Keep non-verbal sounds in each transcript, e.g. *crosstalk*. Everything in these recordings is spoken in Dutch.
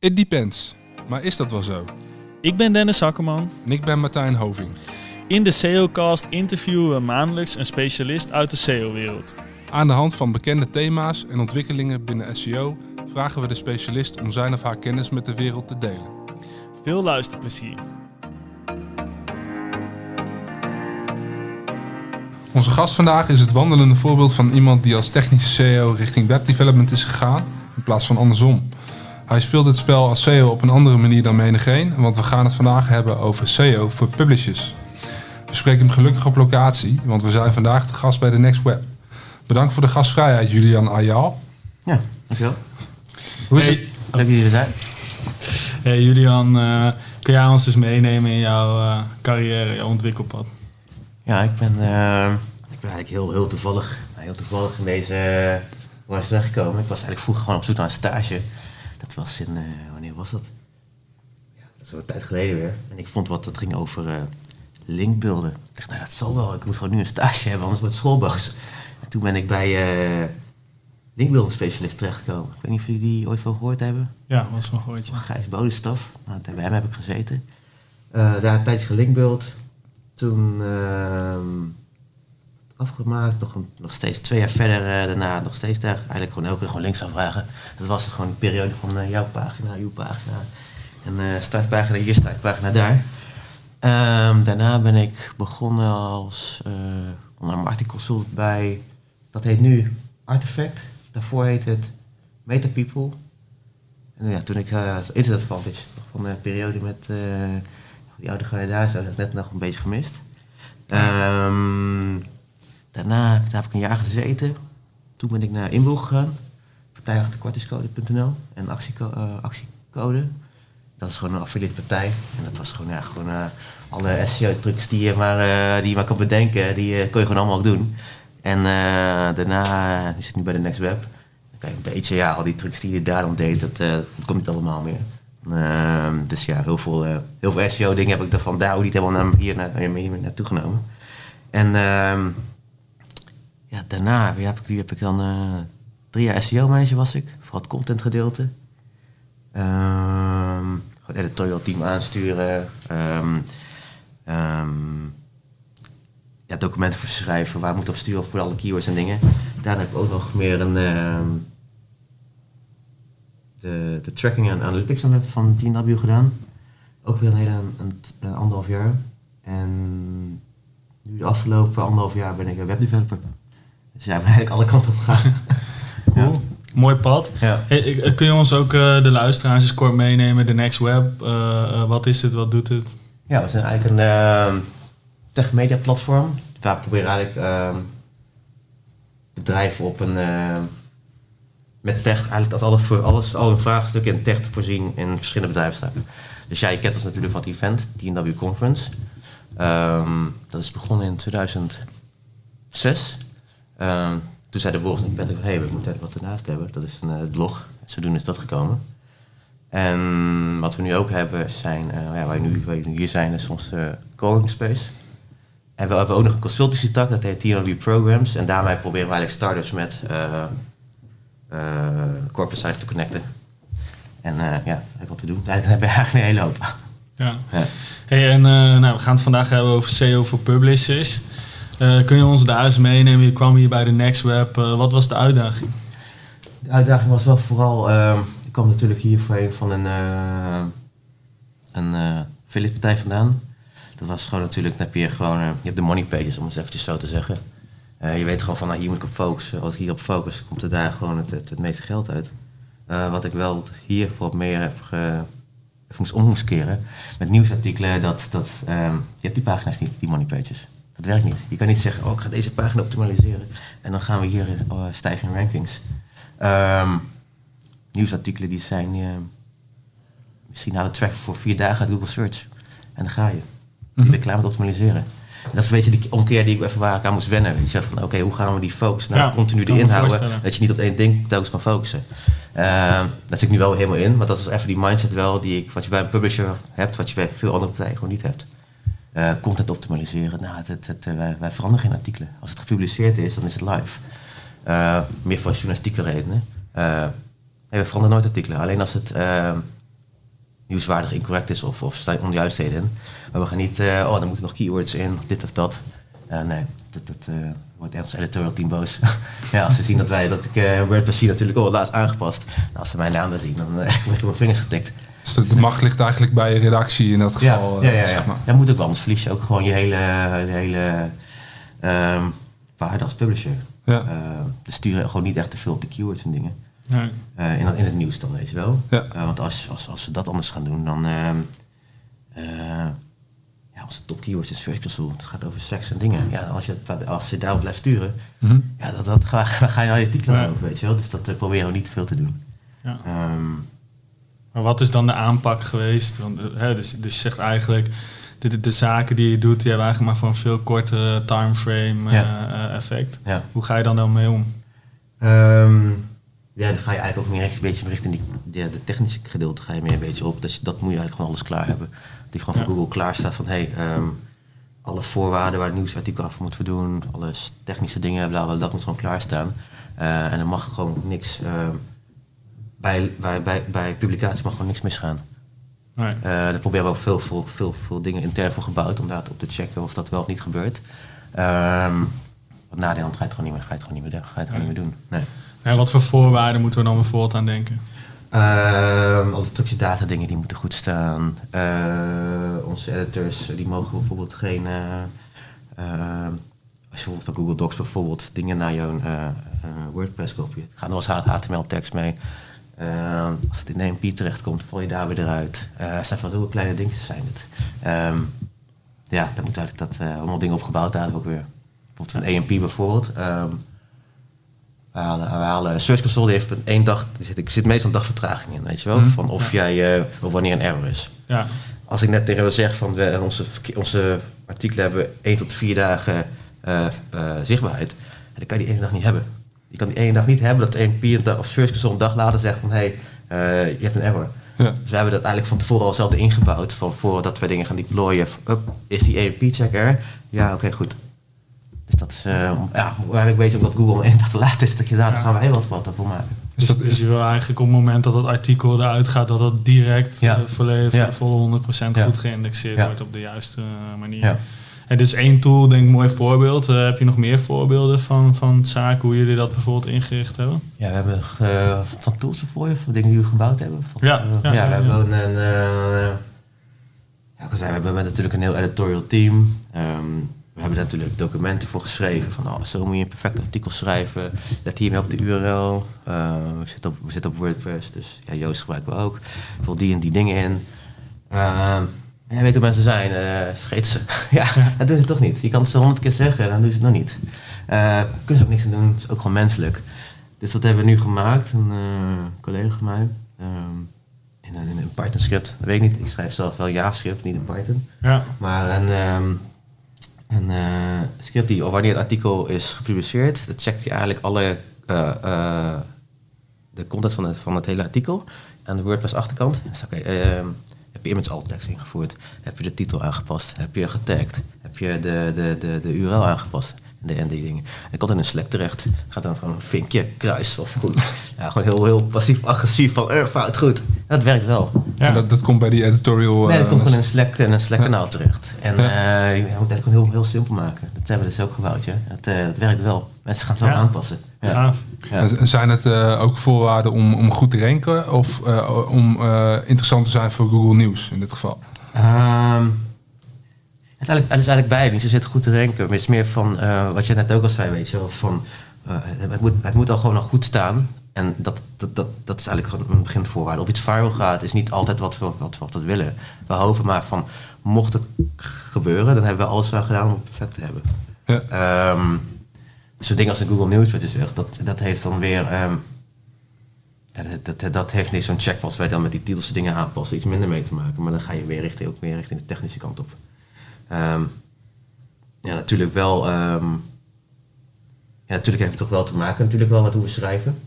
It depends. Maar is dat wel zo? Ik ben Dennis Hakkerman. En ik ben Martijn Hoving. In de SEOcast interviewen we maandelijks een specialist uit de SEO-wereld. Aan de hand van bekende thema's en ontwikkelingen binnen SEO vragen we de specialist om zijn of haar kennis met de wereld te delen. Veel luisterplezier. Onze gast vandaag is het wandelende voorbeeld van iemand die als technische SEO richting webdevelopment is gegaan, in plaats van andersom. Hij speelt het spel als SEO op een andere manier dan menigeen, want we gaan het vandaag hebben over SEO voor publishers. We spreken hem gelukkig op locatie, want we zijn vandaag de gast bij de Next Web. Bedankt voor de gastvrijheid, Julian Ayal. Ja, dankjewel. Hoe is het? Leuk dat jullie er zijn. Hey Julian, eh, kun jij ons eens meenemen in jouw eh, carrière, jouw ontwikkelpad? Ja, ik ben, eh, ik ben eigenlijk heel, heel, toevallig, heel toevallig in deze uh, branche terechtgekomen. Ik was eigenlijk vroeger gewoon op zoek naar een stage. Dat was in, eh, wanneer was dat? Ja, dat is wel een tijd geleden weer. En ik vond wat dat ging over uh, linkbeelden. Ik dacht, nou dat zal wel, ik moet gewoon nu een stage hebben, anders wordt school boos. En toen ben ik bij uh, linkbeelden specialist terechtgekomen. Ik weet niet of jullie die ooit van gehoord hebben. Ja, was van gehoord. Ja. Gijs Bodenstaf. Nou, bij hem heb ik gezeten. daar een tijdje gelinkbeeld. Toen uh, afgemaakt, nog, nog steeds twee jaar verder uh, daarna, nog steeds daar eigenlijk gewoon elke keer gewoon links aanvragen. Dat was gewoon een periode van uh, jouw pagina, uw pagina. En uh, startpagina hier, startpagina daar. Um, daarna ben ik begonnen als onder consultant bij, dat heet nu Artifact. Daarvoor heet het Meta People. En ja, toen ik als Internet Vantage, van een periode met die oude garde daar zo, dat net nog een beetje gemist. Um, daarna daar heb ik een jaar gezeten. Toen ben ik naar Inboel gegaan. Partij en uh, actiecode. Dat is gewoon een affiliate partij. En dat was gewoon, ja, gewoon uh, alle SEO-trucs die je maar, uh, die je maar kan bedenken, die kon je gewoon allemaal doen. En daarna is het nu bij de Next Web. Dan kan je een beetje, ja, al die trucs die je daar dan deed, dat, komt niet allemaal meer. Uh, dus ja, heel veel, uh, heel veel SEO dingen heb ik er van daar ook niet helemaal naar, hier, naar, naartoe genomen. En uh, ja, daarna heb ik, heb ik dan uh, drie jaar SEO manager was ik, vooral het content gedeelte. Um, gewoon editorial team aansturen. Um, ja, documenten voor schrijven, waar moet op sturen voor alle keywords en dingen. Daarna heb ik ook nog meer een de, de tracking en analytics van 10W gedaan. Ook weer een hele een, anderhalf jaar. En nu de afgelopen anderhalf jaar ben ik een webdeveloper. Dus ja, ben eigenlijk alle kanten op gegaan. *laughs* cool. Ja. Mooi pad. Ja. Hey, kun je ons ook uh, de luisteraars eens kort meenemen? De Next Web, uh, uh, wat is het, wat doet het? Ja, we zijn eigenlijk een tech media platform. Waar we proberen eigenlijk bedrijven op een met tech eigenlijk dat alles, voor alles, alle vraagstukken in tech te voorzien in verschillende bedrijfstakken. Dus ja, je kent ons natuurlijk van het event, TNW Conference. Um, dat is begonnen in 2006. Um, toen zei de Wolfs en Patrick, hey, we moeten wat ernaast hebben. Dat is een uh, blog. Zodoende is dat gekomen. En wat we nu ook hebben zijn, uh, ja, waar, we nu, waar we nu hier zijn, is ons uh, co-working space. En we hebben ook nog een consultancy tak, dat heet TNW Programs. En daarmee proberen we eigenlijk startups met uh, corporate site te connecten. En ja, dat heb ik wat te doen. *laughs* Daar hebben we eigenlijk een hele hoop. Ja. ja. Hey, en nou, we gaan het vandaag hebben over SEO voor publishers. Kun je ons daar eens meenemen? Je kwam hier bij de Next Web. wat was de uitdaging? De uitdaging was wel vooral... Ehm, ik kwam natuurlijk hier voorheen van een, een affiliate partij vandaan. Dat was gewoon natuurlijk... Dan heb je gewoon... je hebt de money pages, om het even zo te zeggen. Je weet gewoon van, nou, hier moet ik op focussen. Als ik hier op focus, komt er daar gewoon het, het, meeste geld uit. Wat ik wel hier wat meer heb ge, moest om moest keren. Met nieuwsartikelen, dat, dat, um, je hebt die pagina's niet, die money pages. Dat werkt niet. Je kan niet zeggen, oh, ik ga deze pagina optimaliseren. En dan gaan we hier uh, stijgen in rankings. Um, nieuwsartikelen die zijn... Uh, misschien halen track voor vier dagen uit Google Search. En dan ga je. Je bent klaar met optimaliseren. Dat is een beetje die omkeer die ik even waar ik aan moest wennen. Je zegt van oké, okay, hoe gaan we die focus nou ja, continu erin houden? Dat je niet op één ding telkens kan focussen. Uh, daar zit ik nu wel helemaal in, maar dat is even die mindset wel die ik, wat je bij een publisher hebt, wat je bij veel andere partijen gewoon niet hebt. Uh, content optimaliseren, nou, het, het, het, wij, wij, veranderen geen artikelen. Als het gepubliceerd is, dan is het live. Uh, meer voor journalistieke redenen. nee, we veranderen nooit artikelen. Alleen als het nieuwswaardig incorrect is of, of staan onjuistheden in. Maar we gaan niet, eh, oh, dan moeten nog keywords in, dit of dat. Eh, nee, dat, dat eh, wordt ons editorial team boos. *laughs* ja, als ze zien dat wij, dat ik eh, WordPress zie natuurlijk, oh, laatst aangepast. Nou, als ze mijn naam dan zien, dan eh, *laughs* word ik op mijn vingers getikt. Dus de, de macht ligt eigenlijk bij je redactie in dat geval. ja, eh, ja, ja, zeg ja. maar. Dat moet ook wel, anders verlies je ook gewoon je hele, je hele ehm, waarde als publisher. Ja. Uh, we sturen gewoon niet echt te veel op de keywords en dingen. Nee. Eh, in, in het nieuws dan, weet je wel. Ja. Eh, want als, als, als we dat anders gaan doen, dan... ehm eh, ja, onze top keywords in Search Console, het gaat over seks en dingen. Ja, als je, het- als je daarop blijft sturen, Mhm. ja, dat, dat *laughs* ga, ga je al je artikelen Ja. over, weet je wel. Dus dat eh, proberen we niet te veel te doen. Ja. Ehm, Maar wat is dan de aanpak geweest? Want, eh, hè, dus, dus je zegt eigenlijk, de, de, de zaken die je doet, die hebben eigenlijk maar voor een veel kortere timeframe Ja. eh, effect. ja. Hoe ga je dan dan mee om? Ehm, ja, dan ga je eigenlijk ook meer echt een beetje richting die, de, de technische gedeelte ga je meer een beetje op. Dus dat moet je eigenlijk gewoon alles klaar hebben. Die gewoon voor Ja. Google klaar staat van hey, ehm, alle voorwaarden waar het nieuwsartikel af moet voldoen, alle technische dingen, bla, bla, dat moet gewoon klaarstaan. Eh en er mag gewoon niks, ehm, bij, bij, bij, bij publicatie mag gewoon niks misgaan. Nee. Eh daar proberen we ook veel, veel, veel, veel dingen intern voor gebouwd om daar op te checken of dat wel of niet gebeurt. Ehm want na de hand ga je het gewoon niet meer, ga je het gewoon niet meer, ga je het gewoon niet meer doen. Nee. Ja, wat voor voorwaarden moeten we dan bijvoorbeeld aan denken? Ehm alle structured data dingen die moeten goed staan. Eh, onze editors die mogen bijvoorbeeld geen. eh, eh, als je bijvoorbeeld van Google Docs bijvoorbeeld dingen naar jouw WordPress kopieert. Ga er als HTML tekst mee. Ehm, als het in een AMP terechtkomt, val je daar weer eruit. Het zijn van zulke kleine dingetjes zijn het. Ehm, ja, daar moet eigenlijk dat, eh, allemaal dingen op gebouwd eigenlijk ook weer. Bijvoorbeeld een AMP bijvoorbeeld. Ehm, we halen, we halen Search Console die heeft een één dag, er zit, zit meestal een dag vertraging in, weet je wel? Mhm. Van of jij, eh, of wanneer een error is. Ja, Als ik net tegen hem zeg van we, onze, onze artikelen hebben één tot vier dagen eh, zichtbaarheid, dan kan je die ene dag niet hebben. Je kan die ene dag niet hebben dat een dag of Search Console een dag later zegt van hé, hey, eh, je hebt een error. Ja. Dus we hebben dat eigenlijk van tevoren al zelf ingebouwd. Van voordat we dingen gaan deployen. Up, is die EMP-check er? Ja, oké, goed. Dus dat is, eh, ja, waar ik weet omdat Google één dag te laat is, dat je daar, daar gaan wij wat, wat voor maken. Dus dus, dat dus is, je wil eigenlijk op het moment dat dat artikel eruit gaat, dat dat direct Ja. eh, volledig Ja. volle 100% Ja. goed geïndexeerd Ja. wordt op de juiste manier. En dus één tool, denk ik, mooi voorbeeld. Eh, heb je nog meer voorbeelden van, van zaken, hoe jullie dat bijvoorbeeld ingericht hebben? Ja, we hebben eh, van tools voor je, van dingen die we gebouwd hebben. Van, Ja, eh, ja, ja, we hebben ja. ook een. ja, we hebben natuurlijk een heel editorial team. Ehm, we hebben natuurlijk documenten voor geschreven. Van oh, zo moet je een perfect artikel schrijven. Let hiermee op de URL. We, zitten op, we zitten op WordPress, dus ja, Joost gebruiken we ook. Vul die en die dingen in. Ja, weet hoe mensen zijn, eh vergeet *laughs* ze. ja, dat doen ze toch niet. Je kan het ze honderd keer zeggen, dan doen ze het nog niet. Eh kunnen ze ook niks aan doen, het is ook gewoon menselijk. Dus wat hebben we nu gemaakt? Een eh, collega van mij. ehm, in, een, in Python script. Dat weet ik niet. Ik schrijf zelf wel JavaScript, niet in Python. Ja, Maar een, ehm, een eh, script die, wanneer het artikel is gepubliceerd, dat checkt hij eigenlijk alle eh, eh, de content van het, van het hele artikel aan de WordPress achterkant. Dus, oké, ehm, heb je image alt tekst ingevoerd? Heb je de titel aangepast? Heb je getagd? Heb je de, de, de, de URL aangepast? En, de, en die dingen. En ik komt in een Slack terecht. Gaat dan gewoon een vinkje, kruis of goed. Ja, gewoon heel, heel passief-agressief van eh, fout, goed. Dat werkt wel. ja. en dat, dat komt bij die editorial. Nee, dat eh, komt gewoon in een Slack, in een Slack kanaal terecht. En Ja. eh, je moet het eigenlijk gewoon heel, heel simpel maken. Dat hebben we dus ook gebouwd, ja. Het, het werkt wel. Mensen gaan het wel Ja. aanpassen. Ja. Zijn het eh, ook voorwaarden om, om goed te ranken of eh, om eh, interessant te zijn voor Google Nieuws in dit geval? Ehm, het, is eigenlijk, het is eigenlijk beide niet. Ze zitten goed te renken. Maar het is meer van, eh, wat je net ook al zei, weet je wel, van, eh, het, moet, het moet al gewoon nog goed staan. En dat, dat, dat, dat is eigenlijk gewoon een beginvoorwaarde. Of iets viral gaat, is niet altijd wat we, wat we altijd willen. We hopen maar van, mocht het gebeuren, dan hebben we alles aan gedaan om het perfect te hebben. Ja. Ehm Zo'n ding als een Google News, wat je zegt, dat, dat heeft dan weer... ehm, dat, dat, dat heeft niet zo'n check als wij dan met die titels dingen aanpassen, iets minder mee te maken. Maar dan ga je weer richting, ook weer richting de technische kant op. Ehm, ja, natuurlijk wel... ehm, ja, natuurlijk heeft het toch wel te maken natuurlijk wel met hoe we schrijven.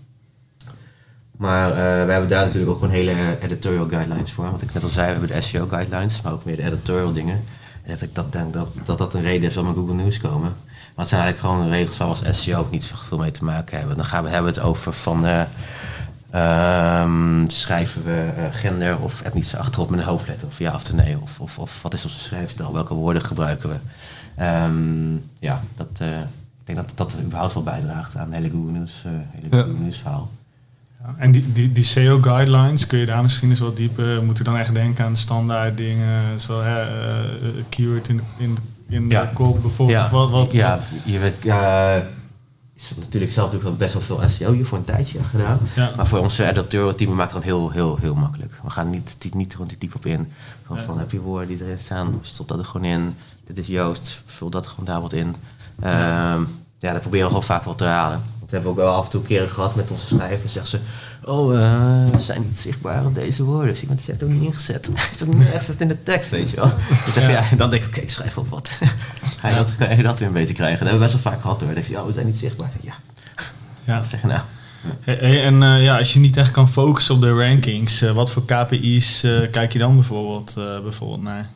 Maar eh, we hebben daar natuurlijk ook gewoon hele editorial guidelines voor. Wat ik net al zei, we hebben de SEO guidelines, maar ook meer de editorial dingen. En dat ik dat denk dat, dat dat een reden is om aan Google News komen. Maar het zijn eigenlijk gewoon regels waar we als SEO ook niet zoveel mee te maken hebben. Dan gaan we hebben het over van... eh, Ehm, schrijven we eh, gender of etnische achtergrond met een hoofdletter? Of ja of nee? Of, of, of wat is onze schrijfstijl? Welke woorden gebruiken we? Ehm, ja, dat, eh, ik denk dat dat überhaupt wel bijdraagt aan hele Google News, eh, hele Ja. Google News verhaal. Ja, en die, die, die SEO guidelines, kun je daar misschien eens wat dieper, moet je dan echt denken aan standaard dingen, zoals hè, keyword in de, in de, in Ja. kop bijvoorbeeld, of wat, wat, ja, je weet, ja, is natuurlijk zelf natuurlijk best wel veel SEO hier voor een tijdje gedaan. Ja. Maar voor onze editorial team we maken het dan heel, heel, heel makkelijk. We gaan niet, niet, niet gewoon diep op in. Ja. van heb je woorden die erin staan, stop dat er gewoon in. Dit is Joost, vul dat gewoon daar wat in. Ehm, ja, dat proberen we gewoon vaak wel te halen. We hebben ook wel af en toe keren gehad met onze schrijvers. Zeggen ze, oh, eh, we zijn niet zichtbaar op deze woorden. Dus iemand zegt ook niet ingezet. *laughs* is ook niet ergens in de tekst, weet je wel. Ik zeg, ja. dan denk ik, oké, ik schrijf op wat. *laughs* ga, je dat, ga je dat weer een beetje krijgen? Dat hebben we best wel vaak gehad hoor. Dan denk ik, ja, we zijn niet zichtbaar. Ja, Ja. dat zeg je nou. Hey, hey, en eh, ja, als je niet echt kan focussen op de rankings, eh, wat voor KPI's eh, kijk je dan bijvoorbeeld, eh, bijvoorbeeld naar?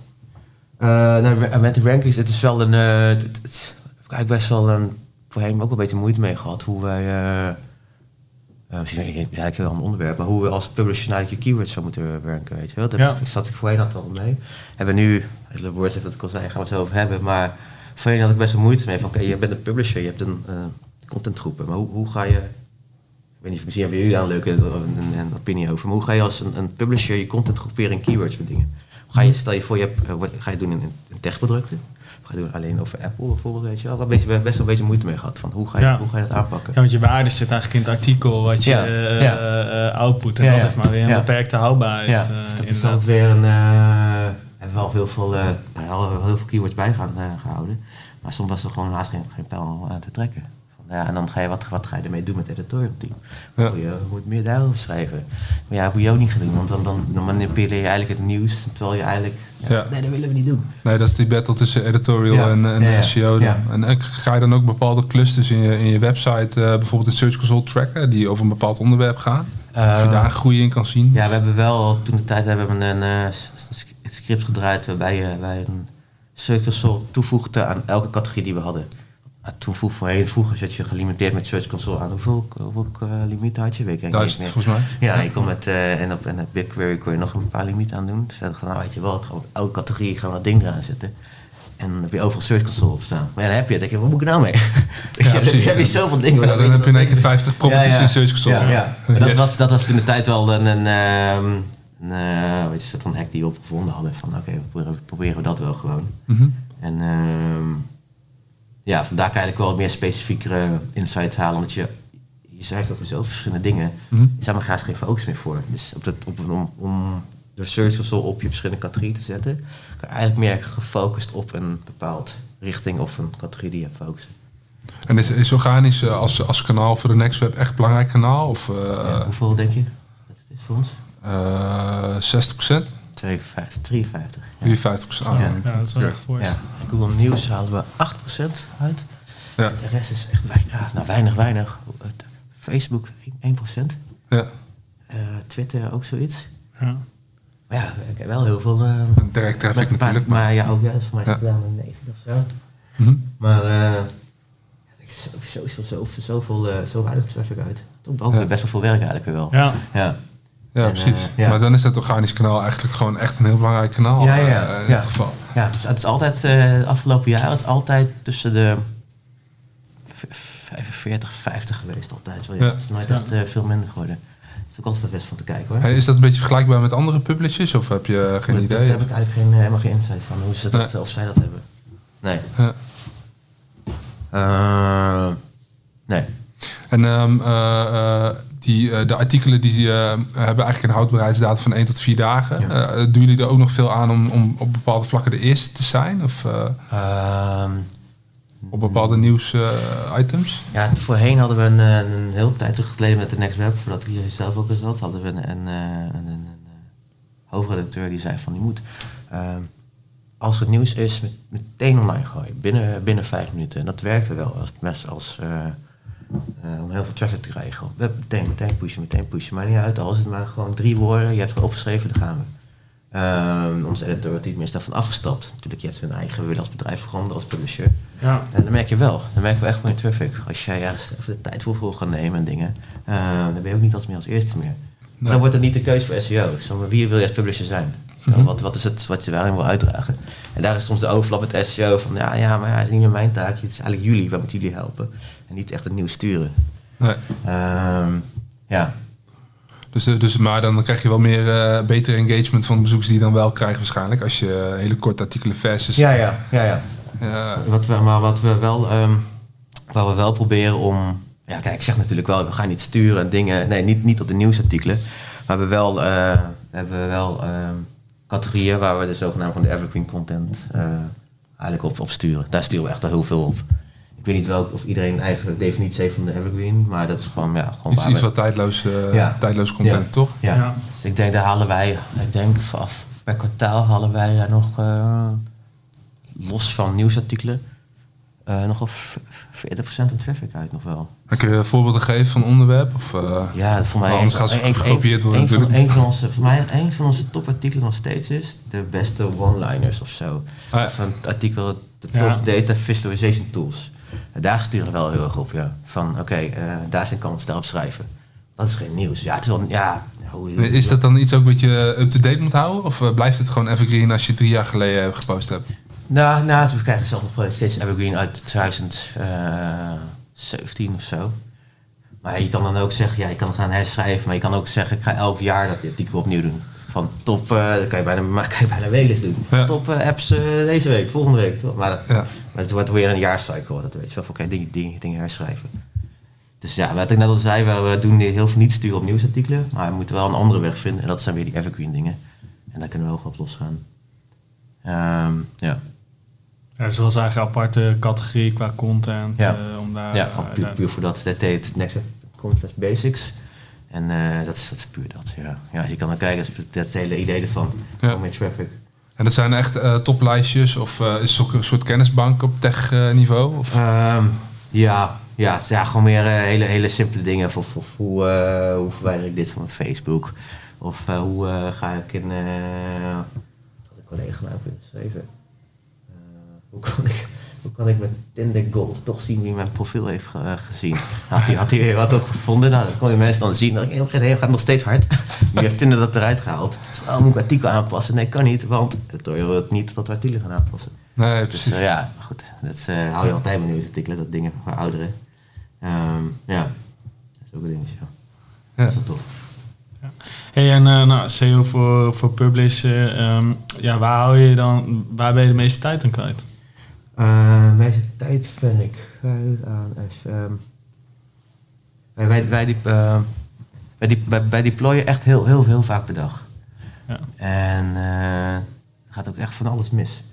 Eh, nou, met- de rankings, het is wel een. eh, het, het, het- heb ik eigenlijk best wel een. Voorheen ook wel een beetje moeite mee gehad. Hoe wij. Eh misschien het is eigenlijk een heel ander onderwerp, maar hoe we als publisher naar je keywords zou moeten ranken, weet je wel. Daar Ja. zat ik voorheen altijd al mee. Hebben nu, het woord heeft dat ik al zei, gaan we het zo over hebben, maar voorheen had ik best wel moeite mee van, oké, je bent een publisher, je hebt een eh contentgroepen, maar hoe, hoe ga je, ik weet niet, misschien hebben jullie daar een leuke een, een, een opinie over, maar hoe ga je als een, een publisher je content groeperen in keywords met dingen? Ga je, stel je voor, je hebt, eh, wat ga je doen in, in techprodukten? Ga doen alleen over Apple bijvoorbeeld, weet je wel? Daar heb ik best wel een beetje moeite mee gehad, van hoe ga je, Ja. hoe ga je dat aanpakken? Ja, want je waarde zit eigenlijk in het artikel wat je Ja, eh, ja. eh, output. En Ja, dat ja. heeft maar weer een Ja. beperkte houdbaarheid. Ja, eh, dus dat is altijd weer een. eh hebben we al heel veel, eh, al heel veel keywords bij gaan, eh, gehouden. Maar soms was er gewoon haast geen, geen pijl aan te trekken. Van, ja, en dan ga je, wat, wat ga je ermee doen met het editorial team? Ja. Je moet meer daarover schrijven. Maar ja, dat moet je ook niet gaan doen, want dan, dan, dan manipuleer je eigenlijk het nieuws. Terwijl je eigenlijk. Ja. Nee, dat willen we niet doen. Nee, dat is die battle tussen editorial Ja. en, en Ja, ja. SEO. Dan. En ga je dan ook bepaalde clusters in je, in je website, eh, bijvoorbeeld de Search Console tracken, die over een bepaald onderwerp gaan? of je Eh, daar een groei in kan zien? Ja, we hebben wel toen de tijd hebben we een eh, script gedraaid waarbij je bij een search console toevoegde aan elke categorie die we hadden. Maar toen vroeg voorheen, vroeger zat je gelimiteerd met search console aan hoeveel, hoeveel eh, limiet had je? Weet ik Duizend niet volgens mij. Ja, je kon met, eh, en op, en op BigQuery kon je nog een paar limieten aan doen. Dus gedaan, nou weet je wel, op elke categorie gaan we dat ding eraan zetten. En dan heb je overal search console op staan. Maar ja, dan heb je het. Dan denk wat moet ik nou mee? *laughs* Ja, dan heb je zoveel dingen. Ja, dan heb je in één keer 50 properties in Search Console. Ja, *laughs* dat, was, dat was toen de tijd wel een, een, ehm, een, eh, weet je, soort van hack die we opgevonden hadden. Van oké, we proberen, proberen we dat wel gewoon. Mhm. En ehm, ja, vandaar kan eigenlijk wel meer specifiekere insights halen. Omdat je, je schrijft over zoveel verschillende dingen. Mhm. Je hebt maar graag geen focus meer voor. Dus op dat, op, om, om de search console op je verschillende categorieën te zetten, kan je eigenlijk meer gefocust op een bepaald richting of een categorie die je hebt focussen. En is, is organisch eh, als, als kanaal voor de NextWeb echt een belangrijk kanaal? Of eh Ja, hoeveel denk je dat het is voor ons? eh 60%? 52, 53. Ja. 53%? Ah, Ja. Ja, dat is echt voor. Ja. Google News halen we 8% uit. Ja. De rest is echt weinig. Nou, weinig, weinig. Facebook 1%. ja. Eh, Twitter ook zoiets. Ja. Maar ja, ik heb wel heel veel... eh, Direct traffic met- natuurlijk. Maar, Maar, ja, ook ja, voor mij is het Ja. wel een 9 of zo. Mhm. Maar eh ik zo, zo, zo, zo, zoveel, eh, zo weinig traffic uit. Toch ook best wel veel werk eigenlijk weer wel. Ja. Ja. Ja, En, precies. eh, ja. Maar dan is dat organisch kanaal eigenlijk gewoon echt een heel belangrijk kanaal. Ja, ja, eh, in ja. dit geval. Ja, het is, het is altijd, eh, de afgelopen jaren, het is altijd tussen de v- 45, 50 geweest altijd. Wel, ja. Ja. Het is nooit eh, veel minder geworden. Het is ook altijd best van te kijken hoor. Hey, is dat een beetje vergelijkbaar met andere publishers? Of heb je eh, geen idee? Daar heb ik eigenlijk geen, eh, helemaal geen insight van hoe ze dat, Nee. of zij dat hebben. Nee. Ja. Eh, nee. En ehm, eh, eh, die, eh, de artikelen die eh, hebben eigenlijk een houdbaarheidsdatum van 1 tot 4 dagen. Ja. Eh, doen jullie er ook nog veel aan om, om op bepaalde vlakken de eerste te zijn? Of eh, Ehm, op bepaalde nieuws items? Ja, voorheen hadden we een, een hele tijd terug geleden met de Next Web, voordat ik hier zelf ook eens zat, hadden we een, een, een, een, een, hoofdredacteur die zei van je moet, ehm, als het nieuws is, met- meteen online gooien, binnen, binnen vijf minuten. En dat werkte wel als, mes- als eh, om heel veel traffic te krijgen. Meteen, meteen pushen, meteen pushen. Maar niet uit, al is het maar gewoon drie woorden, je hebt het opgeschreven, daar gaan we. Ehm onze editor wordt niet meer daarvan afgestapt. Natuurlijk, je hebt een eigen, willen als bedrijf veranderen, als publisher. Ja. En dan merk je wel, dan merken we echt gewoon in traffic. Als jij ergens even de tijd voor wil gaan nemen en dingen, eh, dan ben je ook niet als meer als eerste meer. Nee. Dan wordt het niet de keuze voor SEO's. Maar wie wil je als publisher zijn? Mhm. wat, wat is het wat je wel wil uitdragen? En daar is soms de overlap met SEO van ja, ja maar ja, het is niet meer mijn taak. Het is eigenlijk jullie, waar moeten jullie helpen? En niet echt het nieuws sturen. Nee. Ehm, ja, Dus, eh, dus, maar dan krijg je wel meer eh betere engagement van de bezoekers die je dan wel krijgen waarschijnlijk. Als je eh, hele korte artikelen versus... ja, ja, ja, ja. Ja, Wat we, maar wat we wel, ehm, waar we wel proberen om. Ja, kijk, ik zeg natuurlijk wel, we gaan niet sturen en dingen. Nee, niet, niet op de nieuwsartikelen. Maar we hebben wel, eh, we hebben wel ehm, categorieën waar we de zogenaamde van de evergreen content eh, eigenlijk op, op sturen. Daar sturen we echt wel heel veel op. Ik weet niet wel of iedereen een eigen definitie heeft van de evergreen, maar dat is gewoon, ja, gewoon iets, iets wat tijdloos, eh, Ja. tijdloos content, Ja. toch? ja. Ja. Dus ik denk, daar halen wij, ik denk af per kwartaal halen wij daar nog, eh, los van nieuwsartikelen, eh nog of 40% aan traffic uit nog wel. Dan kun je voorbeelden geven van onderwerp? Of, eh, Ja, voor mij anders gaan ze gekopieerd worden een van- een van onze, voor mij een van onze topartikelen nog steeds is de beste one-liners of zo. Ah, ja. Of een artikel, de top Ja. data visualization tools. Daar sturen we wel heel erg op, ja. Van, oké, eh, daar zijn kansen, daarop schrijven. Dat is geen nieuws. Ja, het is wel, ja... hoe Is dat dan iets ook wat je up-to-date moet houden? Of eh, blijft het gewoon evergreen als je drie jaar geleden gepost hebt? Nou, nou, we krijgen zelf nog steeds Evergreen uit 2017 of zo. Maar je kan dan ook zeggen, ja, je kan gaan herschrijven, maar je kan ook zeggen, ik ga elk jaar dat artikel opnieuw doen. Van top, eh dat kan je bijna, maar *laughs* kan je bijna wekelijks doen. Ja. Top eh, apps eh, deze week, volgende week. toch? Maar, dat, Ja. maar het wordt weer een jaarcycle, dat weet je wel. van, Oké, dingen, dingen, dingen herschrijven. Dus ja, wat ik net al zei, we, we doen heel veel niet sturen op nieuwsartikelen, maar we moeten wel een andere weg vinden. En dat zijn weer die evergreen dingen. En daar kunnen we ook op losgaan. Ehm ja. Ja, dus dat was eigenlijk een aparte categorie qua content. Ja. eh, om daar, Ja, eh, gewoon puur, daar- puur voor dat. Dat heet Next Content Basics. En eh, dat, is, dat is puur dat, ja. Ja, je kan dan kijken, dat is, dat hele idee ervan. Ja. Traffic. En dat zijn echt eh, toplijstjes of eh, is het ook een soort kennisbank op tech niveau? Of? Ehm, ja, ja, het zijn gewoon meer hele, hele simpele dingen. Of, of, of hoe, hoe verwijder ik dit van mijn Facebook? Of hoe ga ik in... wat had een collega nou kunnen schrijven? Hoe, kan ik, hoe kan ik met Tinder Gold toch zien wie mijn profiel heeft eh, gezien? Had hij had weer wat ook gevonden? Nou, dat kon je mensen dan zien. Dan denk ik, het gaat nog steeds hard. Nu heeft Tinder dat eruit gehaald. Dus, oh, moet ik artikel aanpassen? Nee, kan niet, want het wil ook niet dat we artikelen gaan aanpassen. Nee, Dus precies. eh, ja, goed. Dat eh, hou je altijd met nieuwsartikelen, dat dingen verouderen. Ehm ja, dat is ook een dingetje. Ja. Dat is wel tof. Hey, en eh, nou, SEO voor, voor publisher, ehm, ja, waar hou je dan, waar ben je de meeste tijd aan kwijt? Uh, tijd ben ik kwijt aan FM. Wij, wij, wij, die, eh, wij, die, wij, wij deployen echt heel, heel, heel vaak per dag. Ja. En eh, er gaat ook echt van alles mis.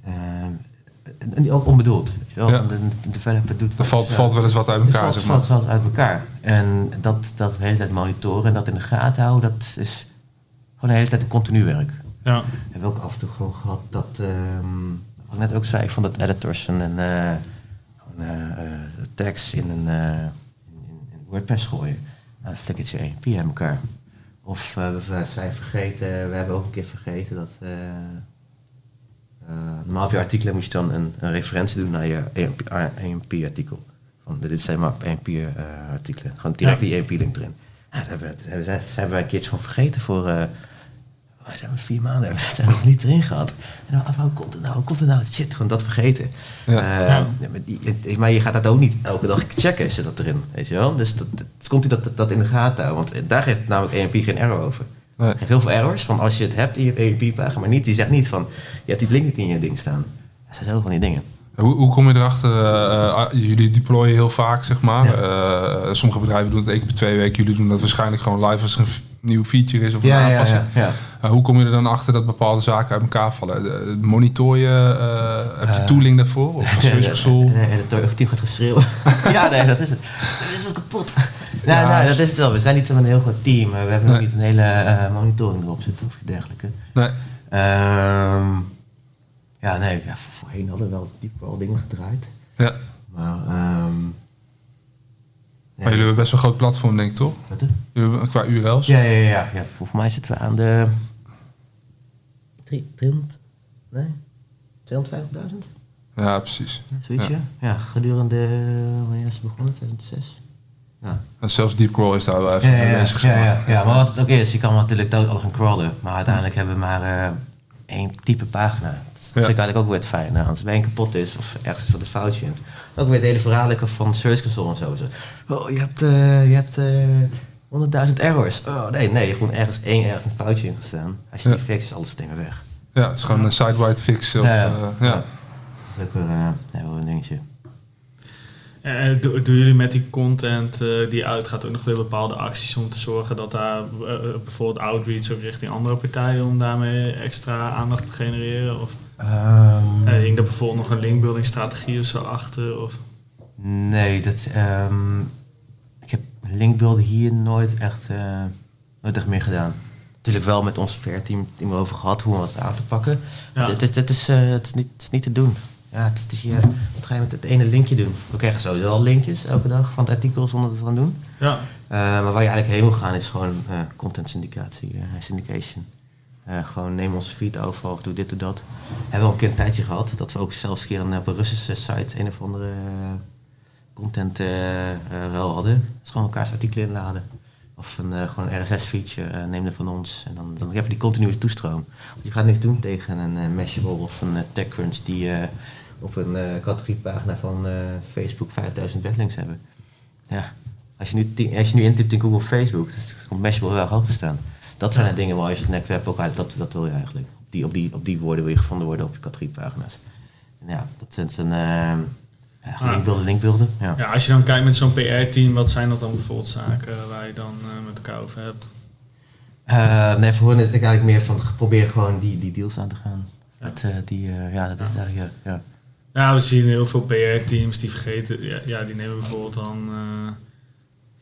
En die ook onbedoeld. Weet je wel? Ja. De, de developer doet wat- valt, valt wel eens wat uit Het elkaar, valt, zeg maar. valt, valt uit elkaar. En dat, dat de hele tijd monitoren en dat in de gaten houden, dat is gewoon de hele tijd een continu werk. Ja, We hebben ook af en toe gewoon gehad dat, ehm, wat ik net ook zei, van dat editors en een eh, eh, eh, tags in een in, in, WordPress gooien. Nou, dan flikkert je één via elkaar. Of eh, we zijn vergeten, we hebben ook een keer vergeten dat. normaal op je artikelen moet je dan een, een referentie doen naar je AMP-artikel. Van dit zijn maar AMP-artikelen. Gewoon direct Ja. die AMP-link erin. Ja, dat hebben, we- dat hebben, dat hebben wij een keertje gewoon vergeten voor. We zijn maar vier maanden hebben we het er nog niet erin gehad. En dan, af, hoe komt het nou? Hoe komt het nou? Shit, gewoon dat vergeten. Ja. Eh, Ja. maar, die, het- maar je gaat dat ook niet elke dag checken, zit dat erin. Weet je wel? Dus dat, het komt u dat, dat, dat in de gaten houden. Want daar geeft namelijk EMP geen error over. Nee. Geeft heel veel errors van als je het hebt in je EMP-pagina, maar niet, die zegt niet van, je hebt die niet in je ding staan. Dat zijn heel van die dingen. Hoe, hoe kom je erachter? eh, eh, jullie deployen heel vaak, zeg maar. Ja. Eh, sommige bedrijven doen het één keer per twee weken. Jullie doen dat waarschijnlijk gewoon live als er een nieuw feature is of een aanpassing. ja. Hoe kom je er dan achter dat bepaalde zaken uit elkaar vallen? Monitor je? heb je tooling daarvoor? Of *laughs* Search Console? Nee, het team gaat geschreeuwen. *laughs* ja, nee, dat is het. Dat is wat kapot. Nee, Ja, nee, dat is het wel. We zijn niet zo'n heel groot team. We hebben nog Nee. niet een hele monitoring erop zitten of dergelijke. Nee. Ehm, ja, nee, ja, voorheen hadden we wel dieper al dingen gedraaid. Ja. Maar, ehm Maar jullie hebben best wel een groot platform, denk ik, toch? Wat? Jullie qua URL's? Ja, ja, ja, ja. voor mij zitten we aan de... drie- 300? Nee? 250.000? Ja, precies. Ja, zoiets, Ja. ja. ja. gedurende... Wanneer is het begonnen? 2006? Ja. En zelfs Deep Crawl is daar wel even Ja, ja, ja, bezig. ja, ja, maar. ja, maar wat het ook is, je kan natuurlijk ook gaan crawlen, maar uiteindelijk hebben we maar eh, één type pagina. Dat vind ik eigenlijk ook weer het fijn. Nou, als er een kapot is of ergens wat een foutje in. Ook weer het hele verhaal van Search Console en zo. Oh, je hebt, eh, je hebt eh 100.000 errors. Oh nee, nee, je hebt gewoon ergens één ergens een foutje in gestaan. Als je Ja. die fixt, is alles meteen weer weg. Ja, het is gewoon een side-wide fix. Op, Ja, ja. eh, Ja. ja. Dat is ook weer, een dingetje. Eh, do- doen jullie met die content eh, die uitgaat ook nog weer bepaalde acties om te zorgen dat daar eh, eh, bijvoorbeeld outreach ook richting andere partijen om daarmee extra aandacht te genereren? Of Ehm, eh, hing er bijvoorbeeld nog een linkbuilding strategie of zo achter? Of, Nee, dat, ehm, ik heb linkbeelden hier nooit echt, eh, nooit echt meer gedaan. Natuurlijk wel met ons PR-team team erover gehad hoe we het aan te pakken. Ja. Het, is, het, is, eh, het, is niet, het is niet te doen. Ja, het is, ja, wat ga je met het ene linkje doen? We krijgen sowieso al linkjes elke dag van het artikel zonder dat we het gaan doen. ja. Eh, maar waar je eigenlijk heen moet gaan is gewoon eh, content syndicatie, eh, syndication. Gewoon neem onze feed over, of doe dit, doe dat. Hebben we al een keer een tijdje gehad dat we ook zelfs een keer een, op een Russische site een of andere content ruil hadden. Dat is gewoon elkaars artikelen inladen. Of een, gewoon een RSS-feature neem er van ons. En dan, dan heb je die continue toestroom. Want je gaat niks doen tegen een eh, Mashable of een TechCrunch die op een eh, categoriepagina van eh, Facebook 5000 backlinks hebben. Ja, als je nu, als je nu intipt in Google Facebook, dan komt Mashable wel hoog te staan. Dat zijn de dingen waar als je het netwerk ook uit, dat, dat wil je eigenlijk. Op die, op, die, op die woorden wil je gevonden worden op je categoriepagina's. Ja, dat zijn zijn uh, ja, Ah. linkbeelden, linkbeelden. Ja. ja, als je dan kijkt met zo'n PR-team, wat zijn dat dan bijvoorbeeld zaken waar je dan met elkaar over hebt? Nee, voor hen is het eigenlijk meer van probeer gewoon die, die deals aan te gaan. Ja. Dat, die, ja, dat is eigenlijk, ja. Ja. We zien heel veel PR-teams die vergeten, ja, ja, die nemen bijvoorbeeld dan eh,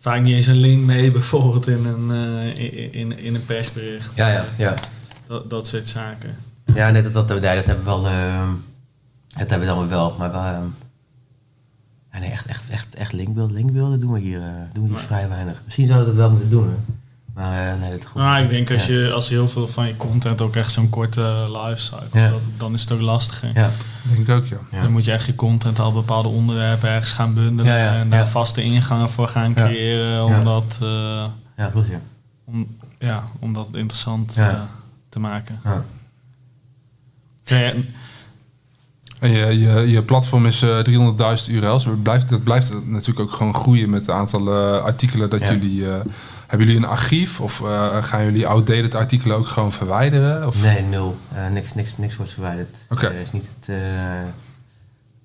vaak niet eens een link mee, *laughs* bijvoorbeeld in een, eh, in, in, in een persbericht. Ja, ja, ja. Dat, dat soort zaken. Ja, nee, dat, dat, dat hebben we wel. ehm, dat hebben we dan wel, maar wel. ehm, nee, echt, echt, echt, echt linkbeelden, linkbeelden doen we hier, doen we hier Maar- vrij weinig. Misschien zouden we dat wel moeten doen, hoor. Maar eh, nee, dat gewoon. Nou, ik denk als ja. je als heel veel van je content ook echt zo'n korte live cycle, Ja. dat- dan is het ook lastiger. Ja, Denk ik ook, ja. ja. Dan moet je echt je content al bepaalde onderwerpen ergens gaan bundelen Ja, ja, en daar ja. vaste ingangen voor gaan creëren om Ja. dat, eh, ja, klopt, ja. om, ja, om dat interessant Ja. eh, te maken. Ja. En- je, je, je platform is eh 300.000 URL's. Het blijft, dat blijft natuurlijk ook gewoon groeien met het aantal eh, artikelen dat Ja. jullie... hebben jullie een archief of eh, gaan jullie outdated artikelen ook gewoon verwijderen? Of? Nee, nul. Eh, niks, niks, niks wordt verwijderd. Oké. Eh, is niet het. eh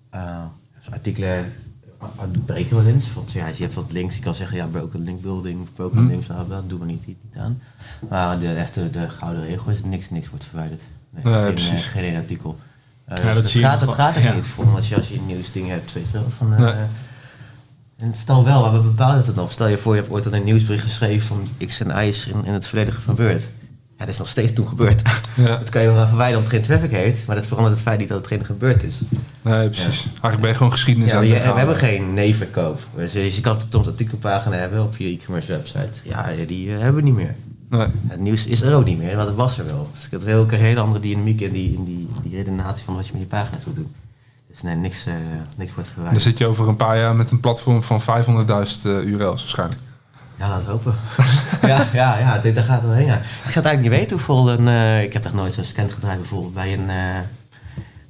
eh, dus artikelen uh, breken wel eens. Want ja, je hebt wat links. Je kan zeggen, ja, broken link building, broken Hm. links, dat doen we niet, niet, niet aan. Maar de echte de gouden regel is niks, niks wordt verwijderd. Nee, Nee, geen, precies. geen één artikel. Ja, dat zie je gaat, dat gaat er Ja. niet voor, als je, als je een nieuwsding hebt, weet je wel. Van, eh, Nee. En stel wel, maar we bepalen het nog. Stel je voor, je hebt ooit een nieuwsbericht geschreven van X en Y is in, in het verleden gebeurd. Ja, dat is nog steeds toen gebeurd. Ja, *laughs* Dat kan je wel verwijderen omdat het geen traffic heeft, maar dat verandert het feit niet dat hetgeen gebeurd is. nee, precies. Eigenlijk ben je gewoon geschiedenis Ja, aan we, het we hebben geen nevenkoop. Dus je kan het soms artikelpagina hebben op je e-commerce website. Ja, die eh, hebben we niet meer. Nee. Het nieuws is er ook niet meer, want het was er wel. Dus dat is ook een hele andere dynamiek in die, in die, die redenatie van wat je met je pagina's moet doen. Dus nee, niks, eh, niks wordt Dan verwijderd. zit je over een paar jaar met een platform van 500.000 eh, URL's waarschijnlijk. Ja, laten we hopen. *laughs* ja, ja, ja, dit, daar gaat het wel heen. Ja. Ik zou het eigenlijk niet weten hoeveel een... eh, ik heb toch nooit zo'n scan gedraaid bijvoorbeeld bij een... eh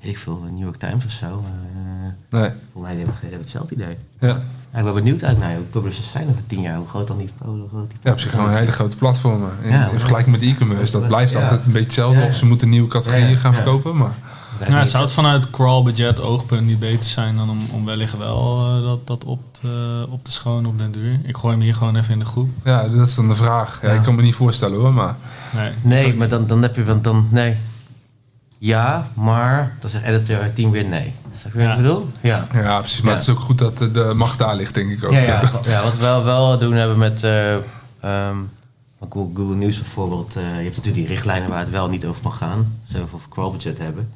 weet ik veel, een New York Times of zo. Eh, Nee. volgens mij hebben hetzelfde idee. Ja, Ja, ik ben benieuwd eigenlijk naar hoe publishers zijn over tien jaar. Hoe groot dan die... Hoe groot die ja op zich gewoon een hele grote platformen. In, Ja. in vergelijking met e-commerce. Dat blijft altijd een beetje hetzelfde. Of ze moeten nieuwe categorieën gaan verkopen. Maar nou, het zou het vanuit crawl budget oogpunt niet beter zijn dan om, om wellicht wel eh, dat, dat op, te, op te schonen op den duur. Ik gooi hem hier gewoon even in de groep. ja, dat is dan de vraag. Ja, Ja. Ik kan me niet voorstellen hoor. Maar Nee, Nee, maar dan, dan heb je... Want dan, nee. Ja, maar... Dan zegt editor team weer nee. Snap je wat Ja. ik bedoel? Ja. ja, precies. Maar Ja. het is ook goed dat de- macht daar ligt, denk ik ook. Ja, ja, ja, wat we wel, wel doen hebben met eh, ehm, Google, Google News bijvoorbeeld. eh, je hebt natuurlijk die richtlijnen waar het wel niet over mag gaan. Als we over crawl budget hebben.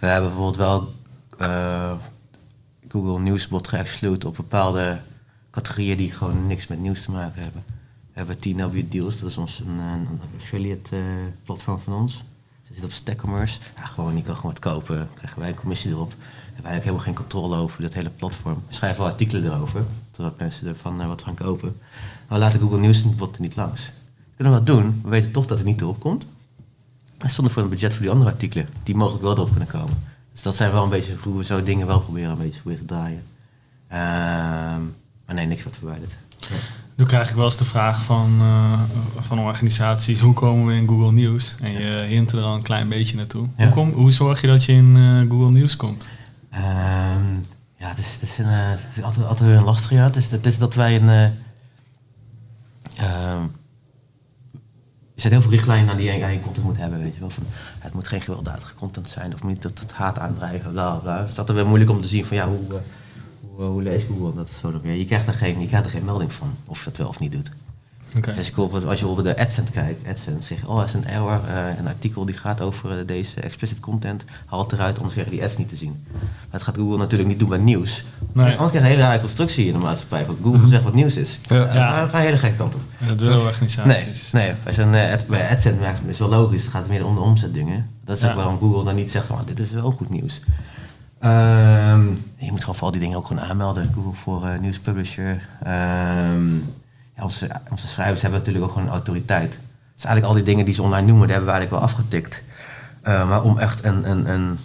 We hebben bijvoorbeeld wel eh, Google Nieuwsbot geëxclude op bepaalde categorieën die gewoon niks met nieuws te maken hebben. We hebben TNW Deals, dat is ons een, affiliate eh, platform van ons. Dat zit op Stackcommerce. Ja, gewoon, je kan gewoon wat kopen, dan krijgen wij een commissie erop. We hebben eigenlijk helemaal geen controle over dat hele platform. We schrijven wel artikelen erover, wat mensen ervan eh, wat gaan kopen. Maar we laten Google News bijvoorbeeld er niet langs. We kunnen wat doen, we weten toch dat het niet erop komt. En zonder voor een budget voor die andere artikelen, die mogelijk wel erop kunnen komen. Dus dat zijn wel een beetje hoe we zo dingen wel proberen een beetje proberen te draaien. Ehm, maar nee, niks wat verwijderd. Ja. Nu krijg ik wel eens de vraag van, eh, van organisaties, hoe komen we in Google News? En je hint er al een klein beetje naartoe. Ja. Hoe, kom, hoe zorg je dat je in eh, Google News komt? Ehm, ja, het is, het is, een, eh, altijd, altijd weer een lastige. Ja. Het, is, het is dat wij een. eh, ehm, er zijn heel veel richtlijnen naar die je content moet hebben. Weet je wel. Van, het moet geen gewelddadige content zijn of niet dat het haat aandrijven. Bla, bla. Het is altijd weer moeilijk om te zien van ja, hoe, eh, hoe, hoe leest Google dat zo nog weer. Je krijgt, er geen, je krijgt er geen melding van of je dat wel of niet doet. Oké. Dus ik dat als je bijvoorbeeld de AdSense kijkt, AdSense zegt, oh, er is een error, eh, een artikel die gaat over eh, deze explicit content, haal het eruit, anders krijg je die ads niet te zien. Maar dat gaat Google natuurlijk niet doen met nieuws. Nee. Anders krijg je een hele rare constructie in de maatschappij, van Google zegt wat nieuws is. Ja. Ja. Ja. Dan ga je een hele gekke kant op. Dat willen organisaties. Nee, nee bij, zo'n, eh, ad, bij AdSense merkt het is wel logisch, het gaat meer om de omzetdingen. Dat is Ja. ook waarom Google dan niet zegt van, oh, dit is wel goed nieuws. Ehm, je moet gewoon voor al die dingen ook gewoon aanmelden. Google voor News Publisher. Ehm, ja, onze, onze schrijvers hebben natuurlijk ook gewoon een autoriteit. Dus eigenlijk al die dingen die ze online noemen, die hebben we eigenlijk wel afgetikt. Eh, maar om echt een, een, een,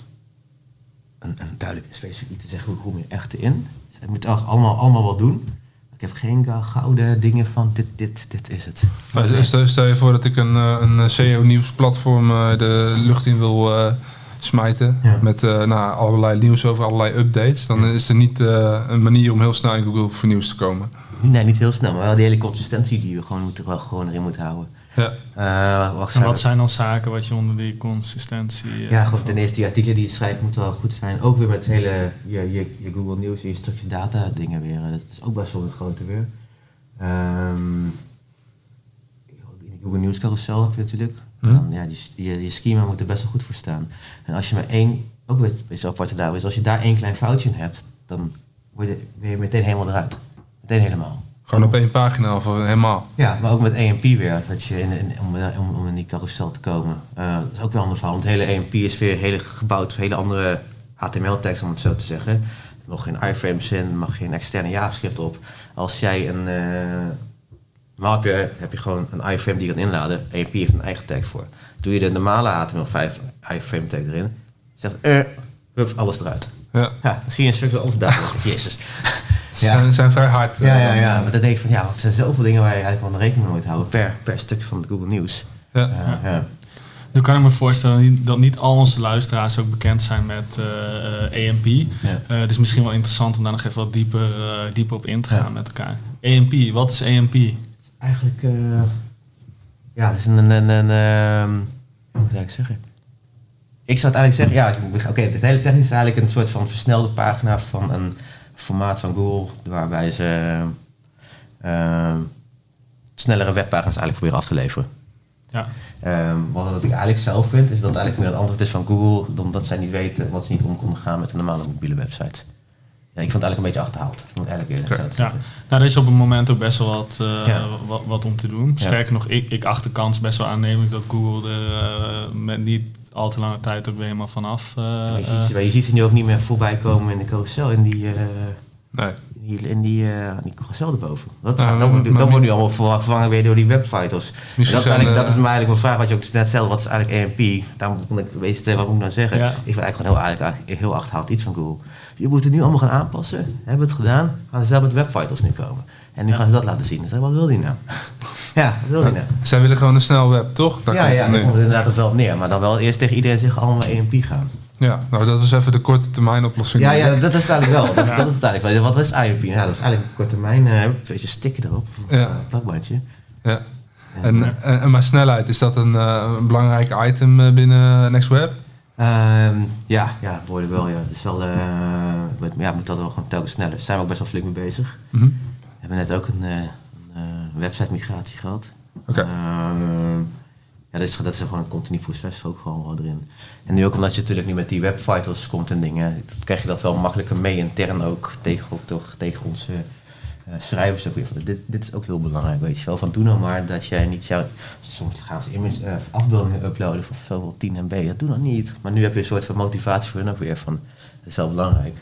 een, een duidelijk specifiek iets te zeggen, hoe kom je echt in? Dus je moet allemaal, allemaal wat doen. Ik heb geen gouden dingen van dit, dit, dit is het. Maar stel, stel je voor dat ik een, eh, een SEO-nieuwsplatform eh, de lucht in wil smijten. Ja. Met nou, allerlei nieuws over allerlei updates. Dan is er niet een manier om heel snel in Google voor nieuws te komen. Nee, niet heel snel, maar wel die hele consistentie die we gewoon, moeten, wel gewoon erin moeten houden. Ja. Eh, wacht, En wat zijn dan zaken wat je onder die consistentie... eh, Ja, goed, ten eerste die artikelen die je schrijft moeten wel goed zijn. Ook weer met het hele, je, je, je Google News en je structured data dingen weer. Dat is ook best wel een grote weer. Ehm, in de Google News carousel heb je natuurlijk. Mhm. Dan, ja, die, je, je schema moet er best wel goed voor staan. En als je maar één, ook weer best apart daar is, als je daar één klein foutje in hebt, dan word je, ben je meteen helemaal eruit. Meteen helemaal. Gewoon op één pagina of helemaal. Ja, maar ook met EMP weer, dat je in, in- om, om, om in die carousel te komen. Eh, dat is ook wel een ander verhaal, want het hele EMP is weer hele gebouwd op hele andere HTML-tekst, om het zo te zeggen. Er mag geen iframes in, er mag geen externe JavaScript op. Als jij een... eh normaal heb je, heb je gewoon een iframe die je kan inladen. EMP heeft een eigen tag voor. Doe je de normale HTML5 iframe tag erin, zegt eh, hup, alles eruit. Ja. Ja, dan zie je een stuk alles daar. Jezus. Ze zijn, zijn vrij hard. eh, Ja, ja, dan, ja. eh, Maar dan denk ik van, ja, er zijn zoveel dingen waar je eigenlijk wel rekening mee moet houden per, per stuk van het Google Nieuws. ja. Ja, ja. Nu kan ik me voorstellen dat niet al onze luisteraars ook bekend zijn met eh, eh, AMP. Ja. Eh, het is misschien wel interessant om daar nog even wat dieper, eh, dieper op in te Ja. gaan met elkaar. AMP, wat is AMP? Eigenlijk, eh, ja, het is een, een, een, een ehm, hoe moet ik zeggen? Ik zou het eigenlijk zeggen, ja, ik moet- oké, het hele technisch is eigenlijk een soort van versnelde pagina van een formaat van Google, waarbij ze ehm, snellere webpagina's eigenlijk proberen af te leveren. Ja. Ehm, wat, ik eigenlijk zelf vind, is dat eigenlijk meer het antwoord is van Google, omdat zij niet weten wat ze niet om konden gaan met een normale mobiele website. Ja, ik vond het eigenlijk een beetje achterhaald. Moet eigenlijk eerlijk Ja, nou, er is op het moment ook best wel wat, eh, Ja. wat, wat om te doen. Sterker nog, ik, ik acht de kans best wel aannemelijk dat Google er eh, met niet al te lange tijd ook weer helemaal vanaf. eh, Maar je, eh, ziet, ze- je ziet ze nu ook niet meer voorbij komen in de carousel, in die, eh Nee. in die, in die, eh, die carousel erboven. Dat, dat, maar- wordt, nu- maar- dat wordt nu allemaal ver- vervangen weer door die webfighters. Misschien dat, is eigenlijk, dat eh, is me eigenlijk mijn vraag, wat je ook net stelde, wat is eigenlijk AMP? Daarom vond ik, weet je, wat moet ik nou zeggen? Ja. Ik vind eigenlijk gewoon heel, eigenlijk, heel achterhaald iets van Google. Je moet het nu allemaal gaan aanpassen, hebben we het gedaan, gaan ze zelf met webfighters nu komen. En nu Ja. gaan ze dat laten zien. Dus wat wil die nou? Ja, wat wil die nou? Zij willen gewoon een snel web, toch? Daar ja, komt ja, daar komt het inderdaad wel op neer. Maar dan wel eerst tegen iedereen zeggen allemaal AMP gaan. Ja, nou dat is even de korte termijn oplossing. Ja, ja, dat is het eigenlijk wel. *laughs* Dat, Ja. dat is het eigenlijk wel. Wat is IMP? Nou, dat is eigenlijk een korte termijn. eh, een beetje sticker erop. Ja. Een plakbandje. Ja. En, en, en maar snelheid, is dat een, eh, een belangrijk item eh, binnen NextWeb? Ehm, ja, ja, behoorlijk wel. Ja. Het is wel, eh, met, ja, moet dat wel gewoon telkens sneller. Daar zijn we ook best wel flink mee bezig. Mhm. We hebben net ook een, eh, eh, website migratie gehad. Oké. Ehm, ja, dat is, dat is gewoon een continu proces ook gewoon wel erin. En nu ook omdat je natuurlijk nu met die webvitals komt en dingen, krijg je dat wel makkelijker mee intern ook tegen, ook toch, tegen onze eh, schrijvers ook weer. Van, dit, dit is ook heel belangrijk, weet je wel. Van doe nou maar dat jij niet jouw... Soms gaan ze image, eh, afbeeldingen uploaden van zoveel 10 MB. Dat doe dan niet. Maar nu heb je een soort van motivatie voor hen ook weer van, dat is wel belangrijk.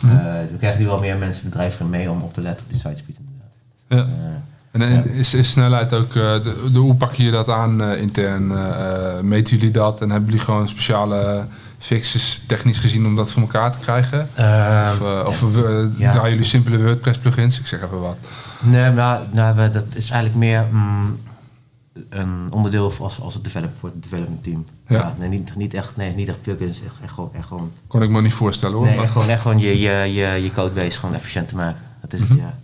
Mhm. Eh, we krijgen nu wel meer mensen, bedrijven mee om op te letten op die sitespeed inderdaad. Ja. En, is, is snelheid ook, eh, de, de, hoe pakken jullie dat aan eh, intern? Eh, meten jullie dat en hebben jullie gewoon speciale fixes technisch gezien om dat voor elkaar te krijgen? Of, of Ja. draaien jullie simpele WordPress plugins? Ik zeg even wat. Nee, nou, nou, dat is eigenlijk meer mm, een onderdeel als, als het develop, voor het development team. Ja. nee, niet, niet echt, nee, niet echt plugins, echt, echt, gewoon, echt gewoon, Kon ik me niet voorstellen hoor. nee, maar- gewoon, echt gewoon je, je, je, je codebase gewoon efficiënt te maken. Dat is het, Mhm. ja.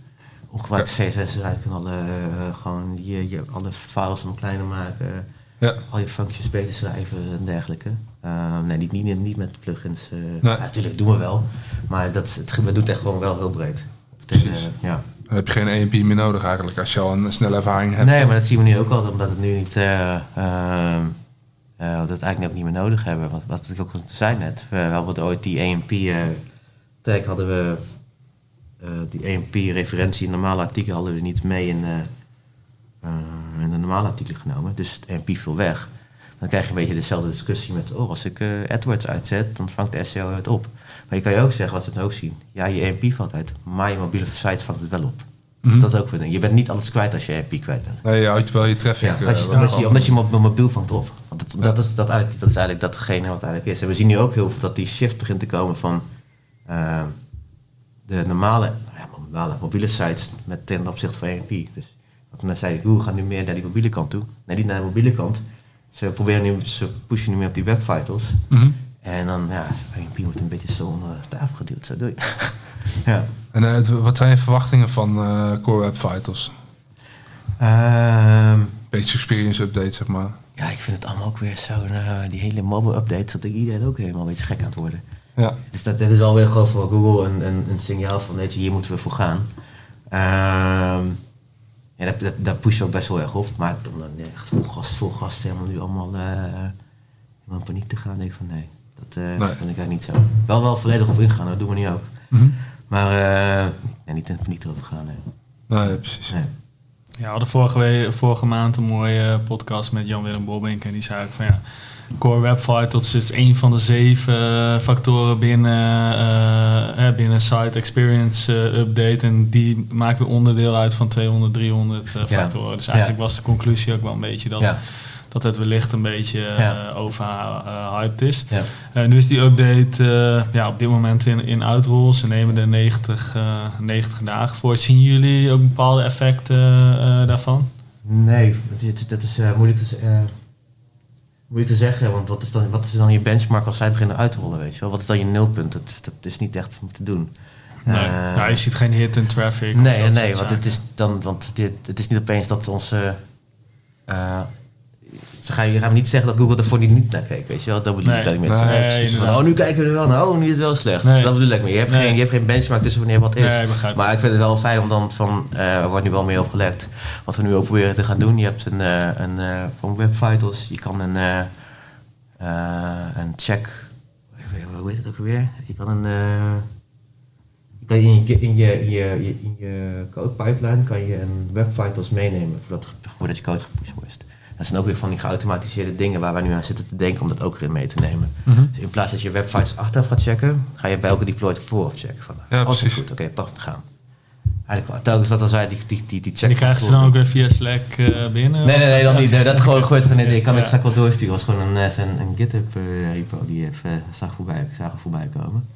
Ongebruikte CSS eruit kunnen alle, eh, gewoon je, je, alle files allemaal kleiner maken. ja. al je functies beter schrijven en dergelijke. Ehm, nee, niet, niet, niet met plugins. eh Nee. ja, natuurlijk doen we wel. Maar dat, het, ge- we doen het echt gewoon wel heel breed. Eh, ja. Dan heb je geen EMP meer nodig eigenlijk als je al een snelle ervaring hebt. Nee, maar dat zien we nu ook al, omdat het nu niet... eh ehm, eh, dat we het eigenlijk ook niet meer nodig hebben. Wat, wat ik ook zei net. We hadden ooit die EMP eh tag hadden we... eh, die EMP-referentie in normale artikelen hadden we niet mee in, eh, eh, in de normale artikelen genomen. Dus het EMP viel weg. Dan krijg je een beetje dezelfde discussie met... Oh, als ik AdWords uitzet, dan vangt de SEO het op. Maar je kan je ook zeggen, wat we het ook zien... Ja, je EMP valt uit, maar je mobiele site vangt het wel op. Mhm. Dat is ook weer. Je bent niet alles kwijt als je EMP kwijt bent. Nee, je houdt wel je traffic. Ja, als je, omdat, je, omdat je mo- mo- mobiel vangt op. Want dat, dat, is, dat, eigenlijk, dat is eigenlijk datgene wat eigenlijk is. En we zien nu ook heel veel dat die shift begint te komen van de normale, nou ja, normale mobiele sites met ten opzichte van AMP. Dus wat we net zeiden, Google gaat nu meer naar die mobiele kant toe. Nee, niet naar de mobiele kant. Ze proberen nu, ze pushen nu meer op die webvitals. Mhm. En dan, ja, AMP wordt een beetje zo onder de tafel geduwd. Zo doe je. *laughs* ja. En eh, wat zijn je verwachtingen van eh, Core Web Vitals? Ehm, Page Experience Update, zeg maar. ja, ik vind het allemaal ook weer zo, eh, die hele mobile updates, dat ik iedereen ook helemaal een beetje gek aan het worden. Ja. Dus dat, dit is wel weer gewoon voor Google een, een, een signaal van, weet je, hier moeten we voor gaan. Ehm ja, daar pushen we ook best wel erg op. Maar om dan echt vol gas, vol gas helemaal nu allemaal eh, helemaal in paniek te gaan, denk ik van nee. Dat eh Nee. vind ik eigenlijk niet zo. Wel wel volledig op ingaan, dat doen we niet ook. Mhm. Maar eh, nee, niet in paniek erover gaan, nee. Nee, precies. nee. Ja, we hadden vorige, we- vorige maand een mooie podcast met Jan-Willem Bobbink. En die zei ook van ja, Core Web Vitals is een van de zeven factoren binnen, eh, eh, binnen Site Experience eh, Update. En die maakt weer onderdeel uit van 200, 300 eh, Ja. factoren. Dus eigenlijk Ja. was de conclusie ook wel een beetje dat, Ja. dat het wellicht een beetje eh Ja. overhyped is. Ja. Eh, nu is die update eh, ja, op dit moment in, in uitrol. Ze nemen er 90, eh 90 dagen voor. Zien jullie ook bepaalde effecten eh, daarvan? Nee, dat is, dat is eh, moeilijk, te, z- eh, moeilijk te zeggen. Want wat is, dan, wat is dan je benchmark als zij beginnen uit te rollen, weet je wel? Wat is dan je nulpunt? Dat, dat is niet echt om te doen. Nee. Eh, je ziet geen hit in traffic. nee, nee, want het is dan, want dit, het is niet opeens dat onze. eh ze gaan je gaan niet zeggen dat Google ervoor niet, niet naar keek, weet je wel? Dat bedoel Nee. ik eigenlijk met Nee, precies. Van, oh, nu kijken we er wel naar, oh, nu is het wel slecht. Nee. Dat bedoel ik meer. Je hebt, Nee. geen, je hebt geen benchmark tussen wanneer wat is. Nee, ik begrijp maar ik vind het wel fijn om dan van, eh, er wordt nu wel meer opgelet. Wat we nu ook proberen te gaan doen, je hebt een, eh een eh, van Web Vitals, je kan een, eh, eh, een check, hoe heet het ook weer? Je kan een, eh, je kan in je, in je, in je, in je code pipeline kan je een Web Vitals meenemen voordat, voordat je code gepusht wordt. Dat zijn ook weer van die geautomatiseerde dingen waar wij nu aan zitten te denken om dat ook erin mee te nemen. Mhm. Dus in plaats dat je websites achteraf gaat checken, ga je bij elke deployed vooraf checken. Van, Ja, alles is precies. goed, oké, pak, gaan. Eigenlijk telkens wat al zei, die, die, die, die check. En die krijgen ze dan ook weer via Slack eh, binnen? Nee, nee, nee, dan niet. Nee, dat gewoon gewoon in. Ik kan Ja. ik straks wel doorsturen. was gewoon een, eh, een GitHub eh, repo die even eh, zag voorbij, zagen voorbij komen.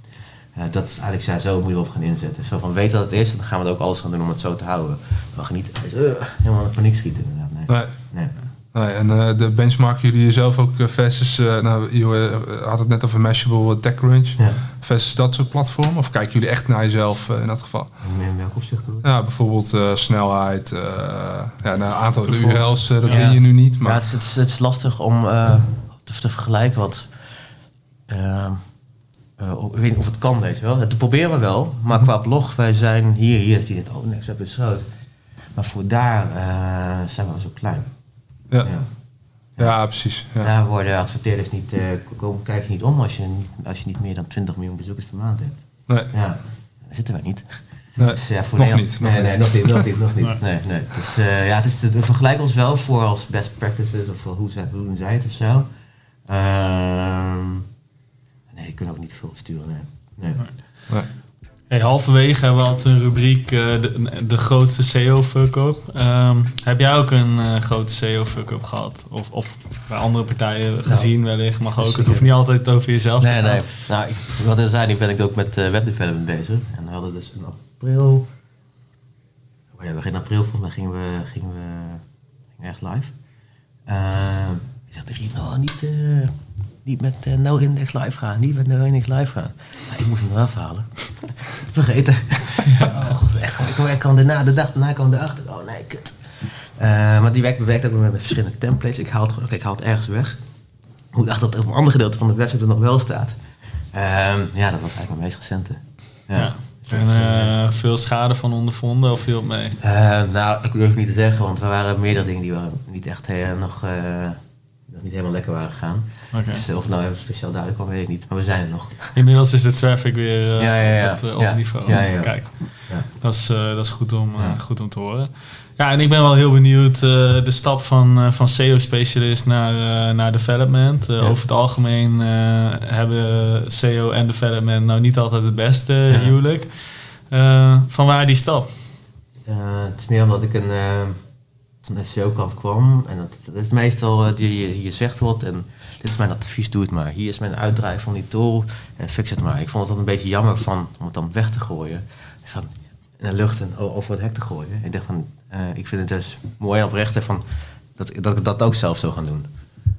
Dat is eigenlijk ja, zo moet je op gaan inzetten. Zo van weet dat het is, en dan gaan we er ook alles gaan doen om het zo te houden. We gaan niet helemaal in paniek schieten inderdaad. Nee. Nee. En eh, de benchmark jullie jezelf ook eh, versus, eh, nou, je had het net over Mashable, TechCrunch, Ja. versus dat soort platformen? Of kijken jullie echt naar jezelf in dat geval? En in welk opzicht? Ja, bijvoorbeeld snelheid, ja, nou, een aantal Performance. URL's, dat Ja. win je nu niet, maar Ja, het is, het is, het is lastig om te, te vergelijken wat. ik weet niet of het kan, weet je wel. Dat proberen we wel, maar qua blog, wij zijn hier, hier is die net, oh, next up is groot. Maar voor daar zijn we zo klein. Ja, Ja. ja precies. Ja. Daar worden adverteerders niet, eh, komen, kijk je niet om als je niet, als je niet meer dan 20 miljoen bezoekers per maand hebt. Nee, Ja, daar zitten wij niet. nee, Dus, ja, voor nog Nederland- niet. nog Nee, nee, nog niet, nog niet, nog niet. Nee. Nee, nee. Dus, eh, ja, het is, we vergelijken ons wel voor als best practices of voor hoe, zij, hoe doen zij het of zo. Ehm, nee, ik kan ook niet veel sturen, nee. nee. Hey, halverwege hebben we altijd een rubriek, eh, de, de grootste SEO fuck-up. Ehm, heb jij ook een eh, grote SEO fuck-up gehad? Of, of bij andere partijen gezien wellicht, mag ook. Het hoeft niet altijd over jezelf Nee, te gaan. nee. Nou, ik, wat ik zei, nu ben ik ook met eh, webdevelopment bezig. En we hadden dus in april... Wanneer we in april volgens mij gingen we, gingen we, gingen we echt live. Ehm, ik zeg tegen iedereen, oh, niet, niet met eh, no index live gaan. Niet met no index live gaan. Nou, ik moest hem eraf halen. *laughs* Vergeten. *laughs* oh, echt, ik, kwam, ik kwam daarna, de dag daarna kwam erachter. Oh nee, kut. Eh, maar die werkt, bewerkt ook met verschillende templates. Ik haal het gewoon, ik haal het ergens weg. Hoe ik dacht dat er op een ander gedeelte van de website er nog wel staat. Ehm, ja, dat was eigenlijk mijn meest recente. Ja. Ja. Dus En eh, veel schade van ondervonden of viel het mee? nou, ik durf het niet te zeggen, want er waren meerdere dingen die waren niet echt nog, nog niet helemaal lekker waren gegaan. Dus of nou even speciaal duidelijk kwam, weet ik niet. Maar we zijn er nog. Inmiddels is de traffic weer eh, Ja, ja, ja. op het, eh, op niveau. Ja, ja, ja. Kijk, Ja. dat is, eh, dat is goed, om, eh, goed om te horen. Ja, en ik ben wel heel benieuwd, eh, de stap van, eh, van SEO-specialist naar, eh, naar development. Ja. Over het algemeen hebben SEO en development nou niet altijd het beste Ja. huwelijk. Eh, van waar die stap? Eh, het is meer omdat ik een, eh, van de SEO-kant kwam. En dat, dat is meestal, die, je, je zegt wat en dit is mijn advies, doe het maar. Hier is mijn uitdraai van die tool en fix het maar. Ik vond het dan een beetje jammer van, om het dan weg te gooien. Van in de lucht en over het hek te gooien. Ik dacht van, eh, ik vind het dus mooi en oprecht van, dat, dat ik dat ook zelf zou gaan doen.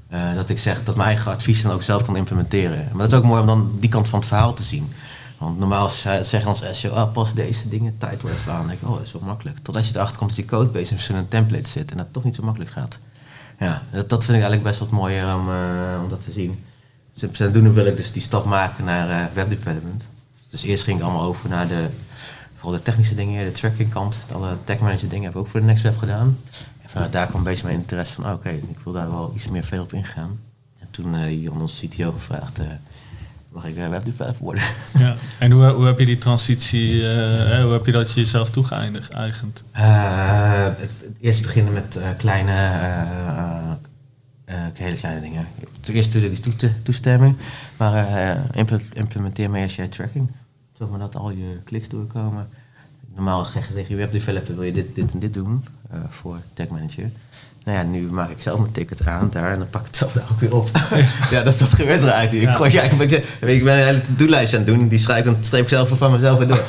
Eh, dat ik zeg dat mijn eigen advies dan ook zelf kan implementeren. Maar dat is ook mooi om dan die kant van het verhaal te zien. Want normaal ze- zeggen ons SEO, ah, pas deze dingen title even aan. Dan denk ik, oh, dat is wel makkelijk. Totdat je erachter komt dat je codebase in verschillende templates zit en dat toch niet zo makkelijk gaat. Ja, dat, vind ik eigenlijk best wat mooier om, eh, om dat te zien. Dus zodoende wil ik dus die stap maken naar eh, webdevelopment. Dus eerst ging ik allemaal over naar de, vooral de technische dingen, de tracking kant. Alle tag manager dingen heb ik ook voor de Next Web gedaan. En vanuit daar kwam een beetje mijn interesse van, oké, ik wil daar wel iets meer verder op ingaan. En toen eh Jan, ons CTO, gevraagd, mag ik uh, webdeveloper worden? Ja. En hoe, hoe heb je die transitie, eh, eh, hoe heb je dat jezelf toegeëigend? Eh, het- eerst beginnen met eh, kleine, eh, eh, eh, hele kleine dingen. Ten eerste die toeste- toestemming, maar eh, impl- implementeer mee als jij tracking. Zorg maar dat al je kliks doorkomen. Normaal zeg je tegen je webdeveloper wil je dit, dit en dit doen eh, voor Tag Manager. Nou ja, nu maak ik zelf mijn ticket aan daar en dan pak ik het zelf daar ook weer op. *laughs* ja, dat, dat gebeurt er eigenlijk. Ja. Ik, gooi- ja, ik, ben, ik ben een hele to-do-lijst aan het doen, die schrijf ik dan streep ik zelf van mezelf weer door.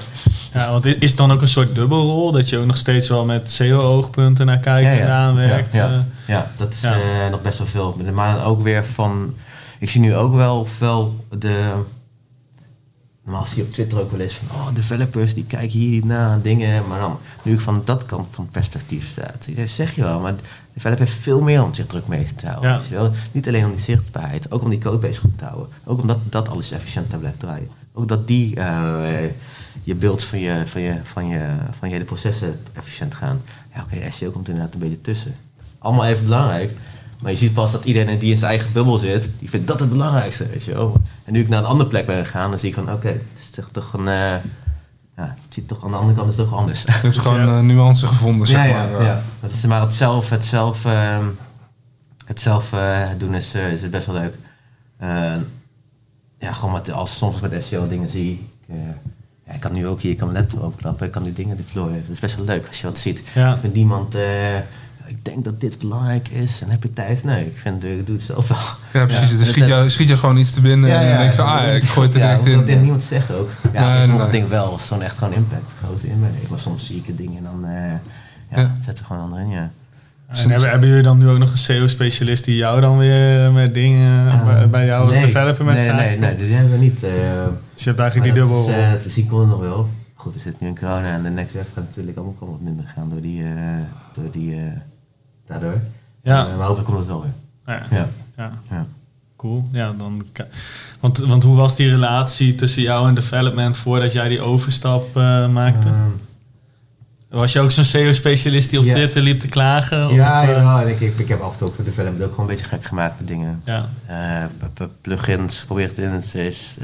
Ja, want is het dan ook een soort dubbelrol? Dat je ook nog steeds wel met SEO-oogpunten naar kijkt Ja, ja. en aanwerkt? Ja, eh? ja. Ja, dat is eh, nog best wel veel. Maar dan ook weer van... Ik zie nu ook wel, wel de... Normaal zie je op Twitter ook wel eens van... Oh, developers die kijken hier naar dingen. Maar dan, nu ik van dat kant van perspectief staat... Zeg je wel, maar developer heeft veel meer om zich druk mee te houden. Ja. wel. Niet alleen om die zichtbaarheid, ook om die codebase goed te houden. Ook omdat dat alles efficiënt daar blijft draaien. Ook dat die... eh, je beeld van je, van, je, van, je, van je hele processen efficiënt gaan. Ja, oké, SEO komt inderdaad een beetje tussen allemaal even belangrijk. Maar je ziet pas dat iedereen die in zijn eigen bubbel zit, die vindt dat het belangrijkste, weet je wel. En nu ik naar een andere plek ben gegaan, dan zie ik van, oké, het is toch, toch een... eh, ja, het ziet toch aan de andere kant is het toch anders. Je hebt Dus gewoon ja. eh, nuance gevonden, zeg maar. eh. Dat is maar het zelf, het zelf, ehm, het zelf eh, doen is, is best wel leuk. Eh, ja, gewoon met, als soms met SEO dingen zie. Ik, eh, ja, ik kan nu ook hier, ik kan mijn laptop openklappen, ik kan die dingen deployen. Dat is best wel leuk als je wat ziet. Ja. Ik vind niemand, eh, ik denk dat dit belangrijk is en heb je tijd? Nee, ik vind, eh, ik doe het zelf wel. Ja, precies. Ja. Dan schiet je, schiet je gewoon iets te binnen en dan denk je van, ah, ik gooi het er ja, direct hoef ik tegen in. niemand zeggen ook. Ja, Nee, nee, sommige nee. dingen wel, zo'n echt gewoon impact, grote impact. Maar soms zie ik het ding en dan eh ja, Ja. zet er gewoon onderin, ja. En hebben, hebben jullie dan nu ook nog een SEO-specialist die jou dan weer met dingen Ah, bij, jou als nee. developer met nee, zijn? nee, nee, die hebben we niet. eh, Dus je hebt eigenlijk die dat dubbel. is, eh, het fysiek kon nog wel. Goed, we zitten nu in corona en de next web gaat natuurlijk allemaal gewoon wat minder gaan door die, eh, door die, eh, daardoor. ja. Eh, maar hopelijk komt het wel weer. ja. Ja. ja. ja. Cool. Ja, dan want, want hoe was die relatie tussen jou en development voordat jij die overstap eh, maakte? Ehm, was je ook zo'n SEO-specialist die op Ja. Twitter liep te klagen? ja, Of, eh. En ik, ik, ik heb af en toe ook voor development ook gewoon een beetje gek gemaakt met dingen. ja. Plugins, probeer het in het is,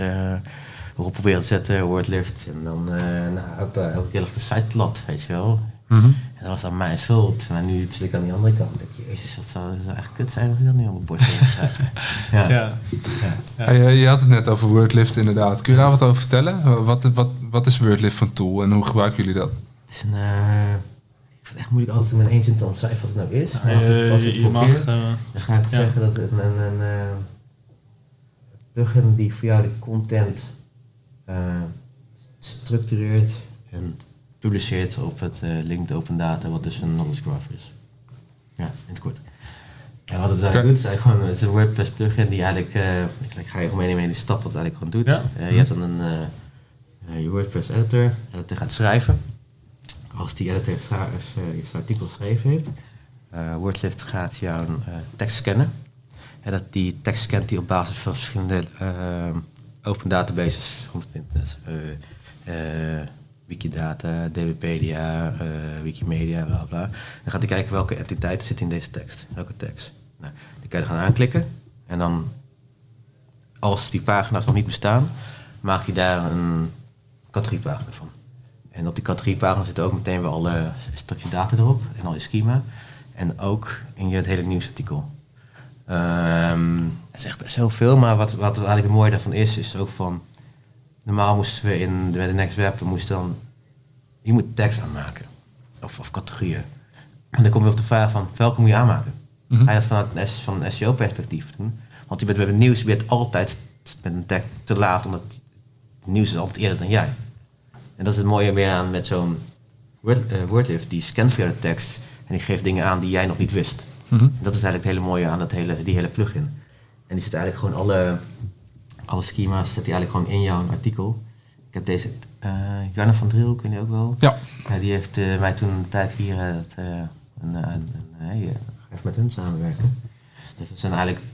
erop proberen te zetten, wordlift. En dan eh nou, elke keer de site plat, weet je wel. Mhm. Dat was dan mijn schuld. Maar nu zit ik aan die andere kant. Ik denk, jezus, dat zou, dat zou echt kut zijn als ik dat nu op mijn bord *laughs* ja. Ja. Ja. Hey, eh, je had het net over Wordlift inderdaad. Kun je daar wat over vertellen? Wat, wat, wat is Wordlift voor een tool en hoe gebruiken jullie dat? Het is een... eh, ik vind het echt moeilijk altijd in mijn één zin te omschrijven wat het nou is. Maar als ik- Eh, als ik je, je mag... eh, Dan ga ik Ja. zeggen dat het een, een, een eh, plugin die voor jou de content eh, structureert en publiceert op het eh, linked open data, wat dus een knowledge graph is. Ja, in het kort. En wat het eigenlijk doet, is eigenlijk gewoon, het is een WordPress plugin die eigenlijk, eh, ik, ik ga je gewoon meenemen in de stap wat het eigenlijk gewoon doet. Ja. Eh, je hebt dan een je WordPress editor, editor gaat schrijven. Als die editor eh, je artikel geschreven heeft, eh Wordlift gaat jouw eh, tekst scannen. En dat die tekst scant die op basis van verschillende open databases op het internet. Wikidata, DWpedia, eh, Wikimedia, bla bla. Dan gaat hij kijken welke entiteiten zitten in deze tekst. Welke tekst. Nou, die kan je gaan aanklikken. En dan, als die pagina's nog niet bestaan, maakt hij daar een categoriepagina van. En op die categoriepagina zitten ook meteen weer alle stukje data erop en al je schema. En ook in je het hele nieuwsartikel. Het is echt best heel veel, maar wat, wat eigenlijk het mooie daarvan is, is ook van... Normaal moesten we in de, Next Web, we moesten dan... Je moet tekst aanmaken. Of, of categorieën. En dan kom je op de vraag van, welke moet je aanmaken? Ga je dat vanuit een van een SEO-perspectief doen? Want je bent bij het nieuws, je bent altijd met een tekst te laat, omdat het nieuws is altijd eerder dan jij. En dat is het mooie weer aan met zo'n Word, eh, Wordlift. Die scant jou de tekst en die geeft dingen aan die jij nog niet wist. Mhm. Dat is eigenlijk het hele mooie aan dat hele, die hele plugin. En die zit eigenlijk gewoon alle, alle schema's zet die eigenlijk gewoon in jouw artikel. Ik heb deze, eh Janne van Driel, ken je ook wel? Ja. Die heeft eh, mij toen een tijd hier het, eh, een, een, even met hun samenwerken. Dus we zijn eigenlijk,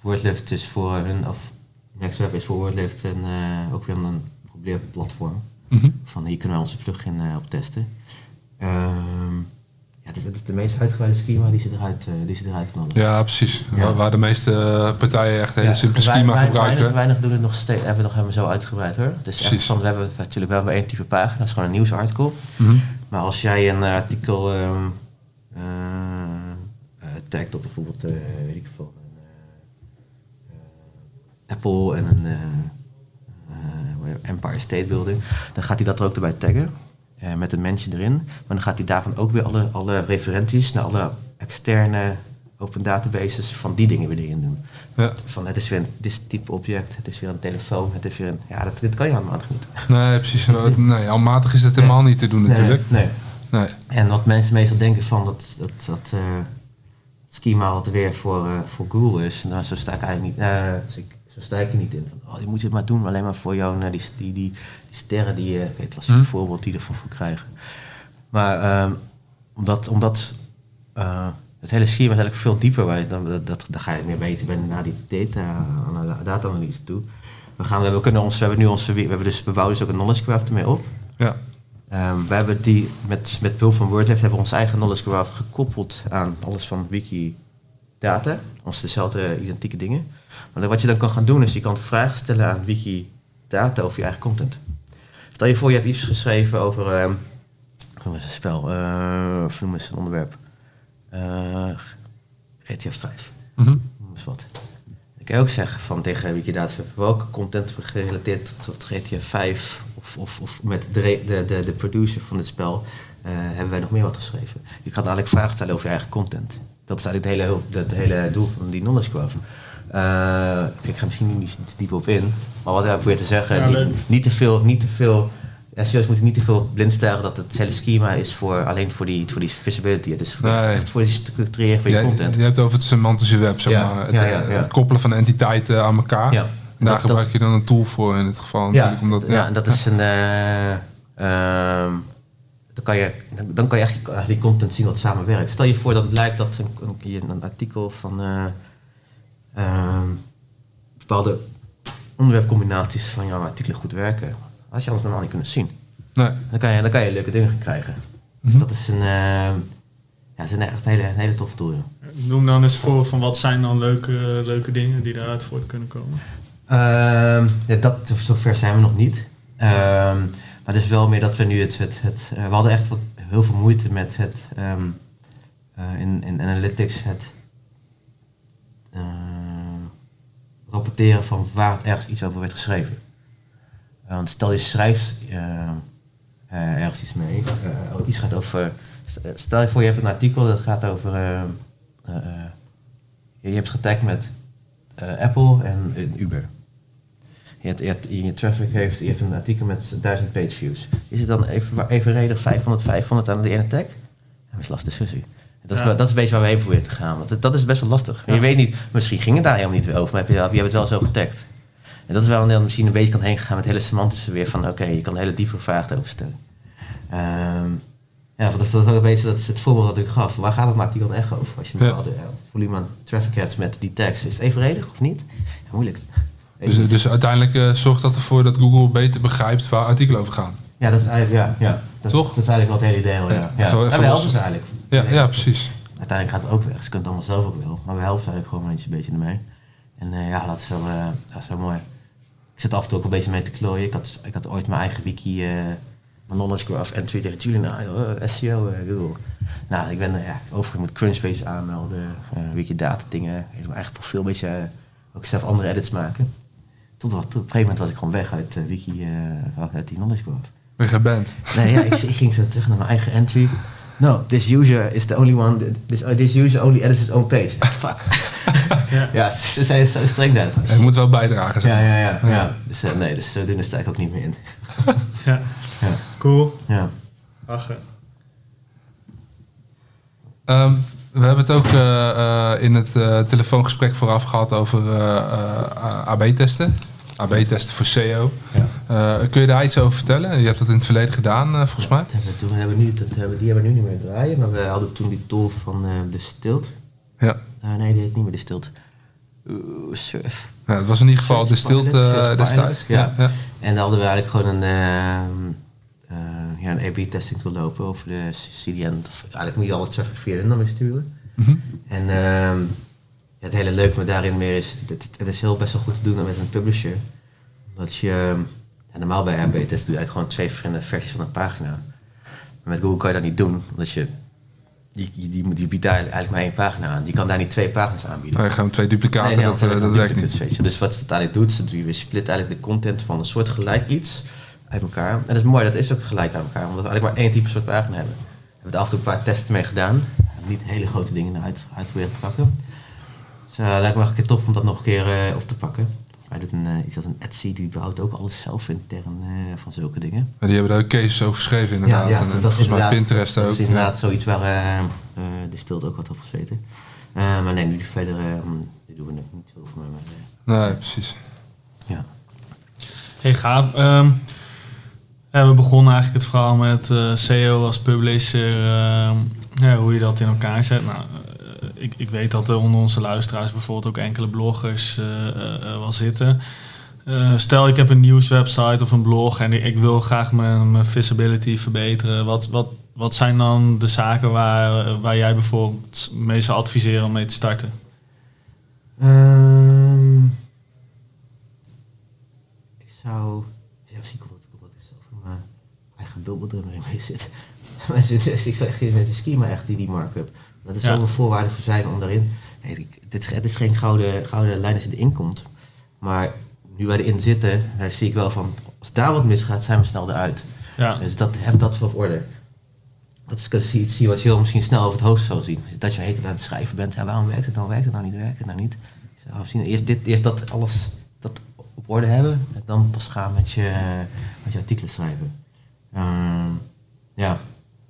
Wordlift is voor hun, of NextWeb is voor Wordlift eh, ook weer een probeerplatform. Mhm. Van hier kunnen we onze plugin op testen. Ehm, ja, het is, het is de meest uitgebreide schema die ze eruit, eh, die ze eruit knallen. Ja, precies. Ja. Waar, waar de meeste eh, partijen echt hele Ja, simpele schema wij- gebruiken. Weinig, weinig doen het nog steeds, hebben we nog helemaal zo uitgebreid hoor. Dus echt van, we hebben natuurlijk wel één type pagina, dat is gewoon een nieuwsartikel. Mhm. Maar als jij een eh, artikel eh, tagt op bijvoorbeeld, weet ik veel, een, Apple en een Empire State Building, dan gaat hij dat er ook erbij taggen. Eh, met een mention erin. Maar dan gaat hij daarvan ook weer alle, alle referenties naar alle externe open databases van die dingen weer erin doen. Ja. Van het is weer een dit type object, het is weer een telefoon, het is weer een... Ja, dat, dit kan je allemaal niet. Nee, precies. Nee, handmatig is het helemaal niet te doen natuurlijk. Nee, nee. Nee. En wat mensen meestal denken van dat, dat, dat eh, schema dat weer voor, eh, voor Google is, nou, zo sta ik eigenlijk niet, ik- zo sta ik er niet in. Van, oh, je moet het maar doen, alleen maar voor jou, nou, die, die, die, die sterren die, het klassieke Mhm. voorbeeld die ervoor voor krijgen. Maar ehm, omdat, omdat eh, het hele schema is eigenlijk veel dieper, je dan, dat, dat, daar ga je meer weten ben naar die data, ana- data-analyse toe. We, gaan, we, kunnen ons, we hebben nu ons, we hebben dus, we bouwen dus ook een knowledge graph ermee op. Ja. Ehm, we hebben die met, met behulp van WordLift hebben we ons eigen knowledge graph gekoppeld aan alles van Wikidata. Ons dezelfde identieke dingen. Maar wat je dan kan gaan doen is je kan vragen stellen aan Wikidata over je eigen content. Stel je voor je hebt iets geschreven over ehm noem eens een spel, eh, of noem eens een onderwerp. Eh GTA 5 Mhm. noem eens wat. Dan kan je ook zeggen van tegen Wikidata, welke content gerelateerd tot, GTA 5 of, of, of met de, de, de, de producer van het spel eh, hebben wij nog meer wat geschreven. Je kan eigenlijk vragen stellen over je eigen content. Dat is eigenlijk het hele, het hele doel van die knowledge graph. Eh, ik ga misschien niet te diep op in, maar wat ik probeer te zeggen, Ja, niet, te veel, niet te veel SEO's moeten niet te veel blind staren dat het hele schema is voor, alleen voor die, voor die visibility. Het is Nee. echt voor die structureren van je Jij- content. Je hebt het over het semantische web, zeg Ja, maar. Het, ja, ja, eh, ja. het koppelen van entiteiten aan elkaar. Ja. En daar Dat- gebruik dat- je dan een tool voor in dit geval natuurlijk. Ja, Omdat, ja, dat is een. eh, ehm, dan, kan je, dan- kan je echt die, die content zien wat samenwerkt. Stel je voor dat het lijkt dat een, een, je een artikel van bepaalde onderwerpcombinaties van jouw artikelen goed werken. Had je anders normaal niet kunnen zien. Nee. Dan kan je, dan kan je leuke dingen krijgen. Dus Mhm. dat is een, eh, ja, dat is een echt hele, een hele toffe tool. Noem dan eens voor van wat zijn dan leuke, leuke dingen die daaruit voort kunnen komen. Ehm, ja, dat, zover zijn we nog niet. Ehm, maar het is wel meer dat we nu het... het, het eh, we hadden echt wat heel veel moeite met het ehm, eh, in, in analytics het eh, rapporteren van waar het ergens iets over werd geschreven. Eh, want stel je schrijft eh, eh, ergens iets mee, iets gaat over. Stel je voor je hebt een artikel dat gaat over. je, hebt getagd met Apple en Uber. Je, hebt, je, hebt, je traffic heeft, je een artikel met 1000 page views. Is het dan even, evenredig 500, 500 aan de ene tag? Dat is lastig discussie. Dat is, dat is een beetje waar we heen proberen te gaan. Want dat is best wel lastig. Ja. Je weet niet, misschien ging het daar helemaal niet over, maar heb je, je hebt het wel zo getagd. En dat is wel een, misschien een beetje kan heen gegaan met hele semantische weer van oké, je kan hele diepe vragen over stellen. Ehm, ja, want dat is, dat, een beetje, dat is het voorbeeld dat ik gaf. Waar gaat het artikel dan echt over? Als je een bepaalde ja, volume aan traffic hebt met die tags. Is het evenredig of niet? Ja, moeilijk. Dus, je. dus uiteindelijk eh, zorgt dat ervoor dat Google beter begrijpt waar artikelen over gaan. ja, dat is eigenlijk, ja, ja. Dat, Toch? Is, dat is eigenlijk wel het hele idee. al, Ja, Ja, ja. even- we los- helpen ze eigenlijk. Ja, ja precies. Uiteindelijk gaat het ook weg. Ze kunnen het allemaal zelf ook wel. Maar we helpen ze eigenlijk gewoon een beetje ermee. En eh, ja, dat is, wel, eh, dat is wel mooi. Ik zit af en toe ook een beetje mee te klooien. Ik had, ik had ooit mijn eigen wiki, eh mijn knowledge graph entry tegen jullie. Nou, joh, SEO, eh, Google. Nou, ik ben eh, ja, overigens met Crunchbase aanmelden, eh Wikidata dingen. Ik heb mijn eigen profiel een beetje, eh, ook zelf andere edits maken. Tot, op een gegeven moment was ik gewoon weg uit wiki, eh, uit die knowledge graph. Ben je geband. Nee, ja, ik, ik ging zo terug naar mijn eigen entry. No, this user is the only one. This, uh, this user only edits his own page. *laughs* Fuck. *laughs* Ja. ja, ze zijn zo streng daar. Je moet wel bijdragen. zeg Ja, maar. ja, ja. ja. Dus eh, nee, dus zodoende sta ik ook niet meer in. *laughs* Ja. Ja. Cool. Ja. Lachen. Ehm, we hebben het ook eh, eh, in het eh, telefoongesprek vooraf gehad over eh, eh, AB-testen. AB-testen voor SEO. Ja. Eh, kun je daar iets over vertellen? Je hebt dat in het verleden gedaan, eh, volgens mij. Dat hebben we toen hebben we nu, dat hebben, die hebben we nu niet meer draaien, maar we hadden toen die tool van eh, de Stilt. Ja. Nee, die heet niet meer de Stilt. Surf. ja, het was in ieder geval de Surf eh, destijds. Ja. ja. En dan hadden we eigenlijk gewoon een, ehm, eh, ja, een A-B-testing te lopen over de CDN. Of, eigenlijk moet je alle traffic via de nummer sturen. Mhm. En ehm, het hele leuke met daarin meer is, het, het is heel best wel goed te doen met een publisher. Dat je, ja, normaal bij AB-test doe je eigenlijk gewoon twee verschillende versies van een pagina. Maar met Google kan je dat niet doen, omdat je, die, die, die, die biedt daar eigenlijk maar één pagina aan. Die kan daar niet twee pagina's aanbieden. Maar gewoon twee duplicaten, Nee, nee, dat, eh, dat je werkt niet. weet je. Dus wat het eigenlijk doet, je split eigenlijk de content van een soort gelijk iets uit elkaar. En dat is mooi, dat is ook gelijk aan elkaar, omdat we eigenlijk maar één type soort pagina hebben. We hebben er af en toe een paar testen mee gedaan. We hebben niet hele grote dingen uit, uit proberen te pakken. Dus uh, lijkt me keer tof om dat nog een keer uh, op te pakken. Wij doet een, uh, iets als een Etsy, die behoudt ook alles zelf intern uh, van zulke dingen. Maar die hebben daar ook cases over geschreven inderdaad. Ja, ja, en, dat, volgens mij Pinterest dat, ook. Dat is inderdaad ja. zoiets waar uh, de stilte ook wat op gezeten. Uh, maar nee, nu verder die doen we nog niet heel veel mee. Nee, precies. Ja. Hey, gaaf. Um, ja, we begonnen eigenlijk het verhaal met uh, SEO als publisher, ja, hoe je dat in elkaar zet. Nou, ik, ik, weet dat er onder onze luisteraars bijvoorbeeld ook enkele bloggers uh, uh, wel zitten. Stel, ik heb een nieuwswebsite of een blog en ik, ik wil graag mijn, mijn, visibility verbeteren. Wat, wat, wat zijn dan de zaken waar, waar jij bijvoorbeeld mee zou adviseren om mee te starten? Um, ik zou. Ja, misschien komt het omdat ik zelf in mijn eigen *laughs* mee zit. ik zou echt met de schema echt die, die markup. Dat is ja. zo'n voorwaarde voor zijn om daarin. Dit, het is geen gouden, gouden lijn als je erin komt. Maar nu wij erin zitten, zie ik wel van als daar wat misgaat, zijn we snel eruit. Ja. Dus dat, heb dat op orde. Dat is iets zie wat je misschien snel over het hoofd zou zien. Dat je heet aan het schrijven bent, ja, waarom werkt het dan? Werkt het nou niet? Werkt het nou niet? Zien, eerst, dit, eerst dat alles dat op orde hebben, en dan pas gaan met je, met je artikelen schrijven. Um, ja,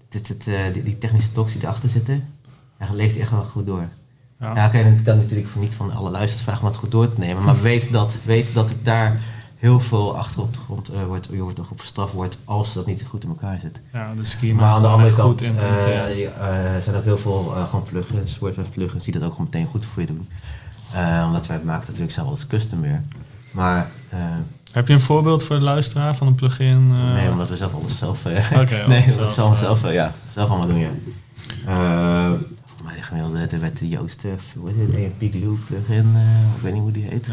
dit, dit, uh, die, die, technische talks die erachter zitten, ja, leeft echt wel goed door. Ja, ja okay, ik kan natuurlijk niet van alle luisteraars vragen om het goed door te nemen, maar weet dat, weet dat het daar heel veel achter op de grond uh, wordt, je wordt op gestraft wordt als dat niet goed in elkaar zit. Ja, de schema maar aan de andere kant goed uh, uh, zijn ook heel veel gewoon plugins, WordPress plugins die dat ook gewoon meteen goed voor je doen. omdat wij maken natuurlijk zelf als custom weer. Maar heb je een voorbeeld voor de luisteraar van een plugin? Uh... Nee, omdat we zelf alles zelf. Uh, okay, *laughs* nee, dat zelf, zelf, uh, ja, zelf allemaal doen, ja. Maar de gemiddelde, er werd de Joost, eh, hoe heet het, AMP Glue plugin, eh, ik weet niet hoe die heet.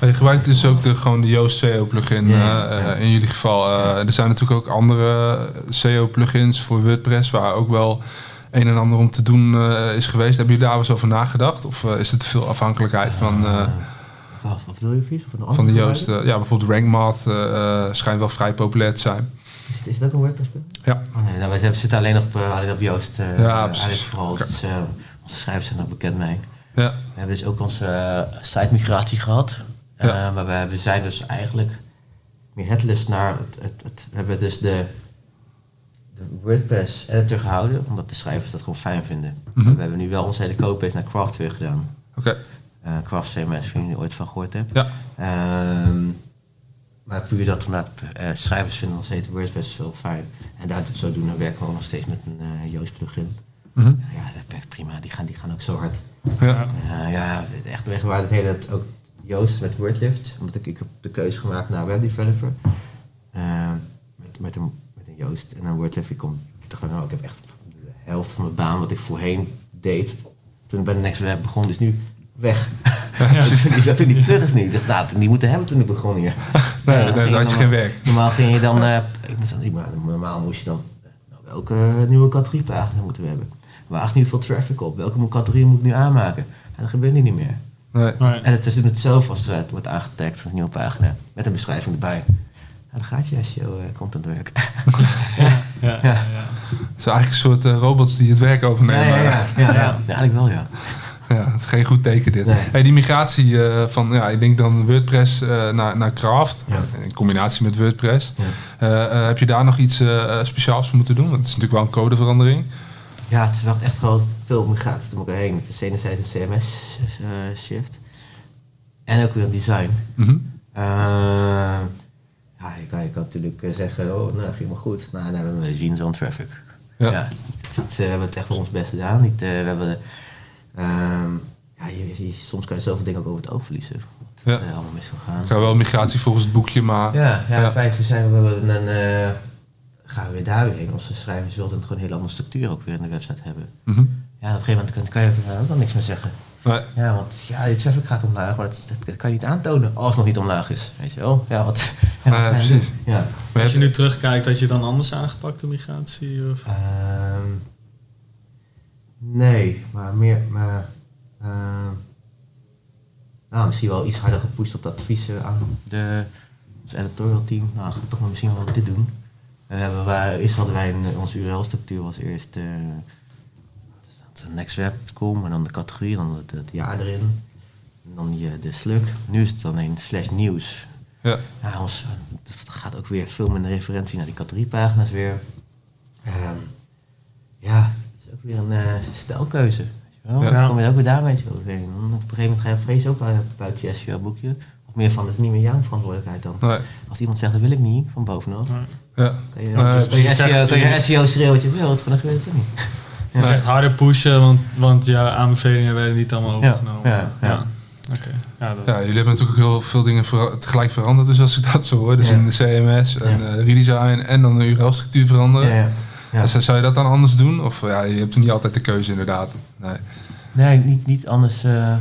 Ja. Je gebruikt dus ook de, gewoon de Yoast SEO plugin Ja, eh, ja. eh, in jullie geval. Eh, er zijn natuurlijk ook andere SEO plugins voor WordPress waar ook wel een en ander om te doen eh, is geweest. Hebben jullie daar wel eens over nagedacht? Of eh, is het te veel afhankelijkheid van, eh, wat, bedoel je, Vies? Of een van de andere Yoast? provider? eh, ja, bijvoorbeeld RankMath eh, eh, schijnt wel vrij populair te zijn. Is, het- is ook een WordPress? Ja. Oh, nee, nou, wij zitten alleen op, eh, alleen op Joost. eh, Ja, precies. vooral, dus, eh, onze schrijvers zijn er bekend mee. Ja, We hebben dus ook onze site-migratie gehad. Ja. Eh, maar we, we zijn dus eigenlijk meer headless naar het, het, het- we hebben dus de, de WordPress editor gehouden, omdat de schrijvers dat gewoon fijn vinden. Mhm. We hebben nu wel onze hele codebase naar Craft weer gedaan. oké. Eh Craft CMS, wie je ooit van gehoord hebt. Ja. Ehm, maar puur dat inderdaad eh, schrijvers vinden nog steeds WordPress wel fijn. En daar zodoende werken we ook nog steeds met een eh Joost plugin. Mhm. Ja, dat werkt prima. Die gaan, die gaan ook zo hard. Ja. Uh, ja, echt weg waar het hele het ook Joost met Wordlift. Omdat ik, ik heb de keuze gemaakt naar webdeveloper. Uh, met, met, een, met een Joost en een Wordlift. Ik, kom, ik dacht, nou, ik heb echt de helft van mijn baan wat ik voorheen deed. Toen ik bij de Next Web begon, is nu weg. *laughs* die, dat die plugins nu. Ik dacht, nou, die moeten hebben toen ik begon hier. Nee, Ja, dan dan had je geen werk. Normaal ging je dan, eh, ik moest dan niet, maar normaal moest je dan, eh, nou, welke nieuwe categoriepagina moeten we hebben? Waar is nu veel traffic op? Welke categorie moet ik nu aanmaken? En dat gebeurt nu niet meer. Nee. Nee. En het is het zelf als het wordt aangetagd als een nieuwe pagina. Met een beschrijving erbij. Ja, dan gaat je SEO uh, contentwerk. Ja, ja, ja. Het is eigenlijk een soort eh, robots die het werk overnemen. ja, ja, ja, ja. eigenlijk wel ja. Ja, het is geen goed teken dit. Nee. Hey, die migratie eh, van, ja, ik denk dan WordPress eh, naar, naar Craft, Ja. in combinatie met WordPress. Ja. Eh, heb je daar nog iets speciaals voor moeten doen? Want het is natuurlijk wel een codeverandering. Ja, het is wel echt wel veel migratie door elkaar heen. Met de wederzijds CMS uh, shift. En ook weer een design. Mhm. Ja, je kan, je kan natuurlijk zeggen, oh, nou, ging maar goed. Nou, dan hebben we jeans on traffic. Ja. Ja, het, het, het, we hebben het echt wel ons best gedaan. Niet, we hebben, um, ja, je, je, soms kan je zoveel dingen ook over het oog verliezen. Ja. Het is allemaal misgegaan. Ja, wel migratie volgens het boekje, maar... Ja, ja, Ja. vijf zijn we hebben een, uh, gaan we weer daar weer heen. Onze schrijvers wilden gewoon een hele andere structuur ook weer in de website hebben. Mhm. Ja, op een gegeven moment kan, kan je ook dan niks meer zeggen. Nee. Ja, want ja, die traffic gaat omlaag, maar dat, dat, dat kan je niet aantonen als het nog niet omlaag is. Weet je wel? Ja, wat, ja, wat ga je precies. Ja. Maar Als je nu terugkijkt, had je dan anders aangepakt de migratie? Of? Ehm, nee, maar meer, maar, ehm, nou, misschien wel iets harder gepusht op de adviezen aan de, ons editorial team. Nou, gaan we toch maar misschien wel dit doen. We hebben, eerst hadden wij een, onze URL-structuur was eerst uh, nextweb.com en dan de categorie, dan het, het jaar erin. En dan je, de slug. Nu is het dan een slash nieuws. Ja. Ja, ons, dat gaat ook weer veel minder referentie naar die categoriepagina's weer. Um, ja, is ook weer een uh, stijlkeuze. Weet je wel? Ja. Dan kom je ook weer daar een beetje overheen. Dan op een gegeven moment ga je vrees ook buiten je SEO-boekje. Of meer van, het is niet meer jouw verantwoordelijkheid dan. Nee. Als iemand zegt, dat wil ik niet, van bovenaf. Ja. Kan je, je. SEO, kan je SEO schreeuwen wat je wilt, maar dan gebeurt het toch niet. *laughs* Je zegt harder pushen, want, want jouw aanbevelingen werden niet allemaal Ja, overgenomen. ja, ja. Oké. Ja, dat- Ja, jullie hebben natuurlijk ook heel veel dingen vera- tegelijk veranderd. Dus als ik dat zo hoor, dus Ja. in de CMS en Ja. eh, redesign en dan de URL-structuur veranderen. Ja, zou je dat dan anders doen? Of ja, je hebt niet altijd de keuze inderdaad. Nee. Nee, niet, niet anders. Uh...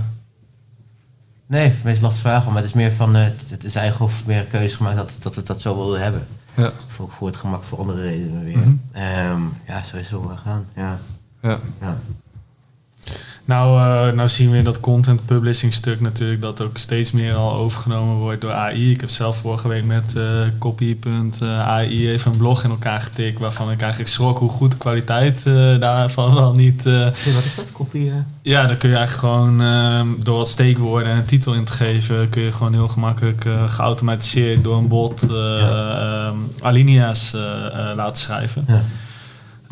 Nee, meest lastig vragen, maar het is meer van uh, het, het is eigenlijk of meer een keuze gemaakt dat, dat we dat zo wilden hebben. Ja. Voor, voor het gemak, voor andere redenen weer. Mhm. Um, ja, zo is het wel gaan. Ja. Ja. ja. Nou, uh, nou zien we in dat content publishing stuk natuurlijk dat ook steeds meer al overgenomen wordt door AI. Ik heb zelf vorige week met uh, copy.ai even een blog in elkaar getikt waarvan ik eigenlijk schrok hoe goed de kwaliteit uh, daarvan wel niet... Hey, wat is dat, copy? Ja, dan kun je eigenlijk gewoon uh, door wat steekwoorden en een titel in te geven, kun je gewoon heel gemakkelijk geautomatiseerd door een bot ja. um, alinea's laten schrijven. Ja.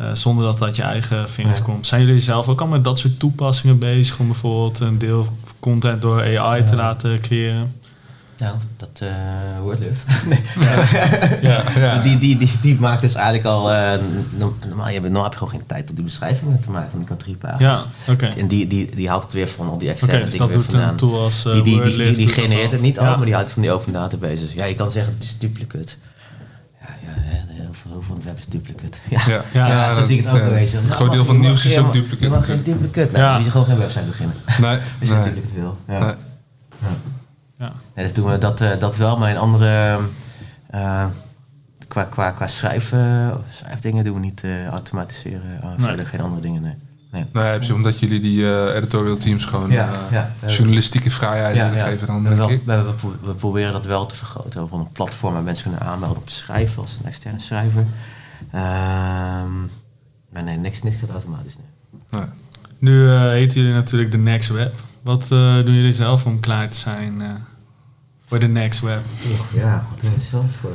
Uh, zonder dat dat je eigen vingers ja. komt. Zijn jullie zelf ook al met dat soort toepassingen bezig om bijvoorbeeld een deel content door AI ja. te laten creëren? Nou, dat uh, woordlucht. *laughs* nee. *laughs* ja, ja. Die, die, die, die maakt dus eigenlijk al. Uh, normaal, je hebt, normaal heb je gewoon geen tijd om die beschrijvingen te maken van die categoriepagina. Ja, oké. Okay. En die, die, die haalt het weer van al die externe okay, dus dat doet vandaan. een tool als uh, Die, die, die, die, die doet genereert het niet al, ja. maar die haalt het van die open databases. Ja, je kan zeggen het is duplicate. Van het web is duplicate. *laughs* Ja, Ja, Ja, ja, zo dat- zie ik het ook ja, een beetje. Het Nou, groot deel van het je nieuws is je ook duplicate. Je mag geen duplicate. Nou, Ja. die is gewoon geen website beginnen. *laughs* Nee, Als je een nee. duplicate wil. Ja. Nee. Ja. Nee, dus doen we dat, eh, dat wel, maar in andere... eh, qua, qua, qua schrijven, schrijfdingen doen we niet eh, automatiseren. Uh, Nee. Verder geen andere dingen, nee. Nee. Nee, heb je- omdat jullie die eh, editorial teams gewoon Ja, eh, ja. journalistieke vrijheid willen geven dan, we, denk wel- ik. we, we, pro- we proberen dat wel te vergroten. Op een platform waar mensen kunnen aanmelden om te schrijven als een externe schrijver. Ehm, maar nee, niks, niks gaat automatisch. Nee. Nee. Nu eh, heten jullie natuurlijk de Next Web. Wat eh, doen jullie zelf om klaar te zijn eh, voor de Next Web? Ja, wat is dat voor?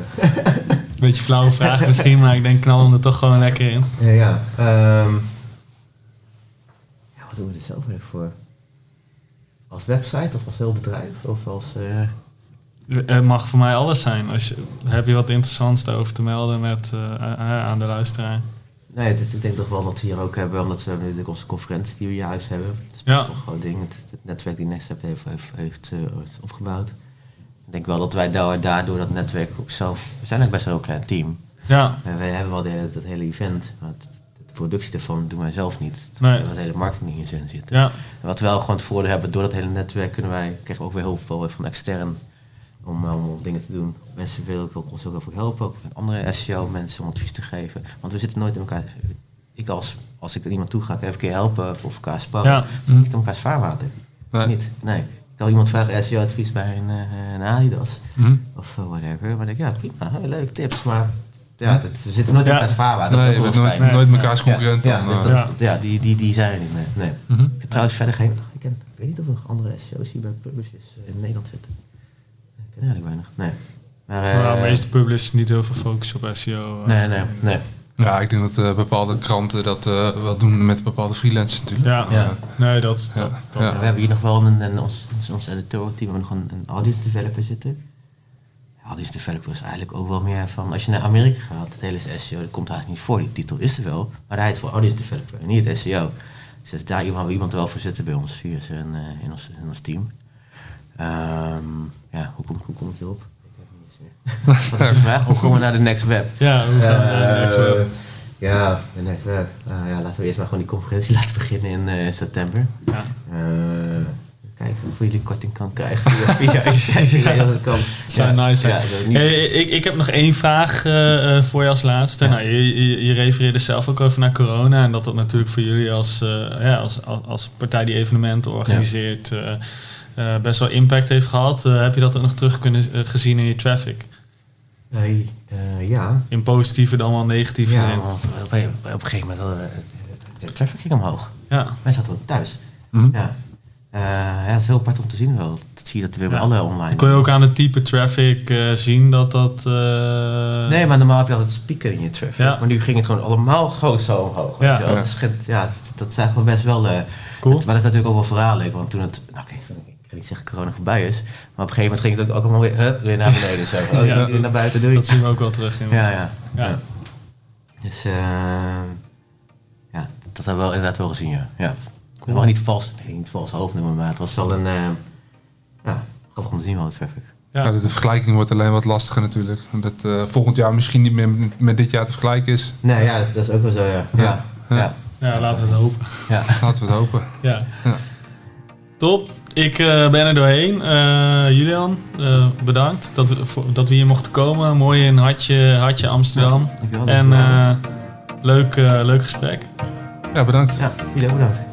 *laughs* Beetje flauwe vraag misschien, maar ik denk knal hem er toch gewoon lekker in. Ja, ja. ehm, doen we er zelf even voor? Als website of als heel bedrijf? Of als... eh, Het mag voor mij alles zijn. Als je, heb je wat interessants daarover te melden met, eh, eh, aan de luisteraar? Nee, ik denk toch wel dat we hier ook hebben, omdat we hebben natuurlijk onze conferentie die we jaarlijks hebben. Dat is Ja. wel een groot ding. Het, het netwerk die Nextstep heeft, heeft, heeft, eh, opgebouwd. Ik denk wel dat wij daar- daardoor dat netwerk ook zelf... We zijn eigenlijk best wel een heel klein team. Ja, En wij hebben wel de, dat hele event, maar het- de productie daarvan doen wij zelf niet. Nee. Terwijl het hele marketing niet in zit. ja, En wat we wel gewoon het voordeel hebben, door dat hele netwerk kunnen wij, krijgen we ook weer hulp wel van extern om, eh, om dingen te doen. Mensen willen ook, ons ook helpen, ook met andere SEO-mensen om advies te geven. Want we zitten nooit in elkaar. Ik als, als ik naar iemand toe ga, kan ik even een keer helpen of elkaar sparren. Ja. Zitten niet in elkaars vaarwater. Nee. Niet. Nee. Ik kan iemand vragen SEO-advies bij een, eh, een Adidas Mhm. of eh, whatever. Maar dan denk ik, ja, prima, leuke tips. Maar ja, dat- we zitten nooit in elkaars vaarwater. Nee, dat je is ook nooit, fijn. nooit Nee. mekaars concurrent Ja, dus eh. dat, Ja. ja. die, die, die zijn er niet. Nee. nee. Mhm. Ik trouwens verder geen. Ik, ken, ik weet niet of er nog andere SEO's hier bij publishers eh, in Nederland zitten. Ik ken eigenlijk weinig. Nee. Maar, eh, maar de meeste publishers niet heel veel focus op SEO. eh. nee, nee, nee. Ja, ik denk dat eh, bepaalde kranten dat eh, wel doen met bepaalde freelancers natuurlijk. Ja, Ja. nee, dat, Ja. dat, dat- Ja. We hebben hier nog wel een, een ons, ons, ons editorial team, we hebben nog een, een audience developer zitten. Developer is eigenlijk ook wel meer van, als je naar Amerika gaat, het hele SEO, dat komt eigenlijk niet voor. Die titel is er wel, maar hij heet voor audience developer en niet het SEO. Dus daar iemand, iemand wel voor zitten bij ons, hier is er een, eh, in, ons, in ons team. Ehm, ja, hoe kom, hoe kom ik hierop? *laughs* Wat is de vraag? Hoe komen we naar de next web? ja, hoe gaan we naar de Next Web? Eh, ja, de next web. Eh, ja, laten we eerst maar gewoon die conferentie *laughs* laten beginnen in eh, september. Ja. Kijken hoeveel jullie korting kan krijgen. Via *laughs* ja, ja, dat kan. Zou Ja, nice zijn. ja, Hey, ik, ik heb nog één vraag eh, eh, voor je als laatste. Ja. Nou, je, je, je refereerde zelf ook over naar corona. En dat dat natuurlijk voor jullie als, eh, ja, als, als, als partij die evenementen organiseert... eh, eh, best wel impact heeft gehad. Eh, heb je dat ook nog terug kunnen gezien in je traffic? Eh, ja. In positieve dan wel negatieve ja zin? op, een- op een gegeven moment hadden we, de traffic ging omhoog. Ja. Wij zaten ook thuis. Mhm. Ja. Eh, ja, dat is heel apart om te zien wel. Dat zie je dat weer bij Ja. alle online. Kon je ook aan het type traffic eh, zien dat dat... eh, Nee, maar normaal heb je altijd speaker in je traffic. Ja. Maar nu ging het gewoon allemaal gewoon zo omhoog. weet Ja. je. Dat, is ja, dat, dat zijn gewoon best wel... eh, Cool. het- maar dat is natuurlijk ook wel verraderlijk. Want toen het... Nou, oké, ik ga niet zeggen corona voorbij is. Maar op een gegeven moment ging het ook, ook allemaal weer, hup, weer naar beneden. Zo. *laughs* Oh, Ja. weer naar buiten, doei. Dat zien we ook wel terug in. Ja, ja. Ja. ja. Dus eh, ja, dat hebben we wel inderdaad wel gezien, ja. ja. Wil wel niet vals, nee, niet vals hoofd noemen, maar het was wel een... eh, ja, grappig om te zien wel, traffic. Ja. Ja, de, vergelijking wordt alleen wat lastiger natuurlijk. Dat eh, volgend jaar misschien niet meer met, met dit jaar te vergelijken is. Nee, ja, dat, dat is ook wel zo, ja. Ja, Ja. ja. Ja. ja. Ja, laten we het hopen. *laughs* Laten we het hopen. Ja. Ja. Top. Ik eh, ben er doorheen. Eh, Julian, eh, bedankt dat we, voor, dat we hier mochten komen. Mooi in Hartje, Hartje Amsterdam. Dankjewel, en eh, leuk, eh, leuk gesprek. Ja, bedankt. Ja, jullie ook bedankt.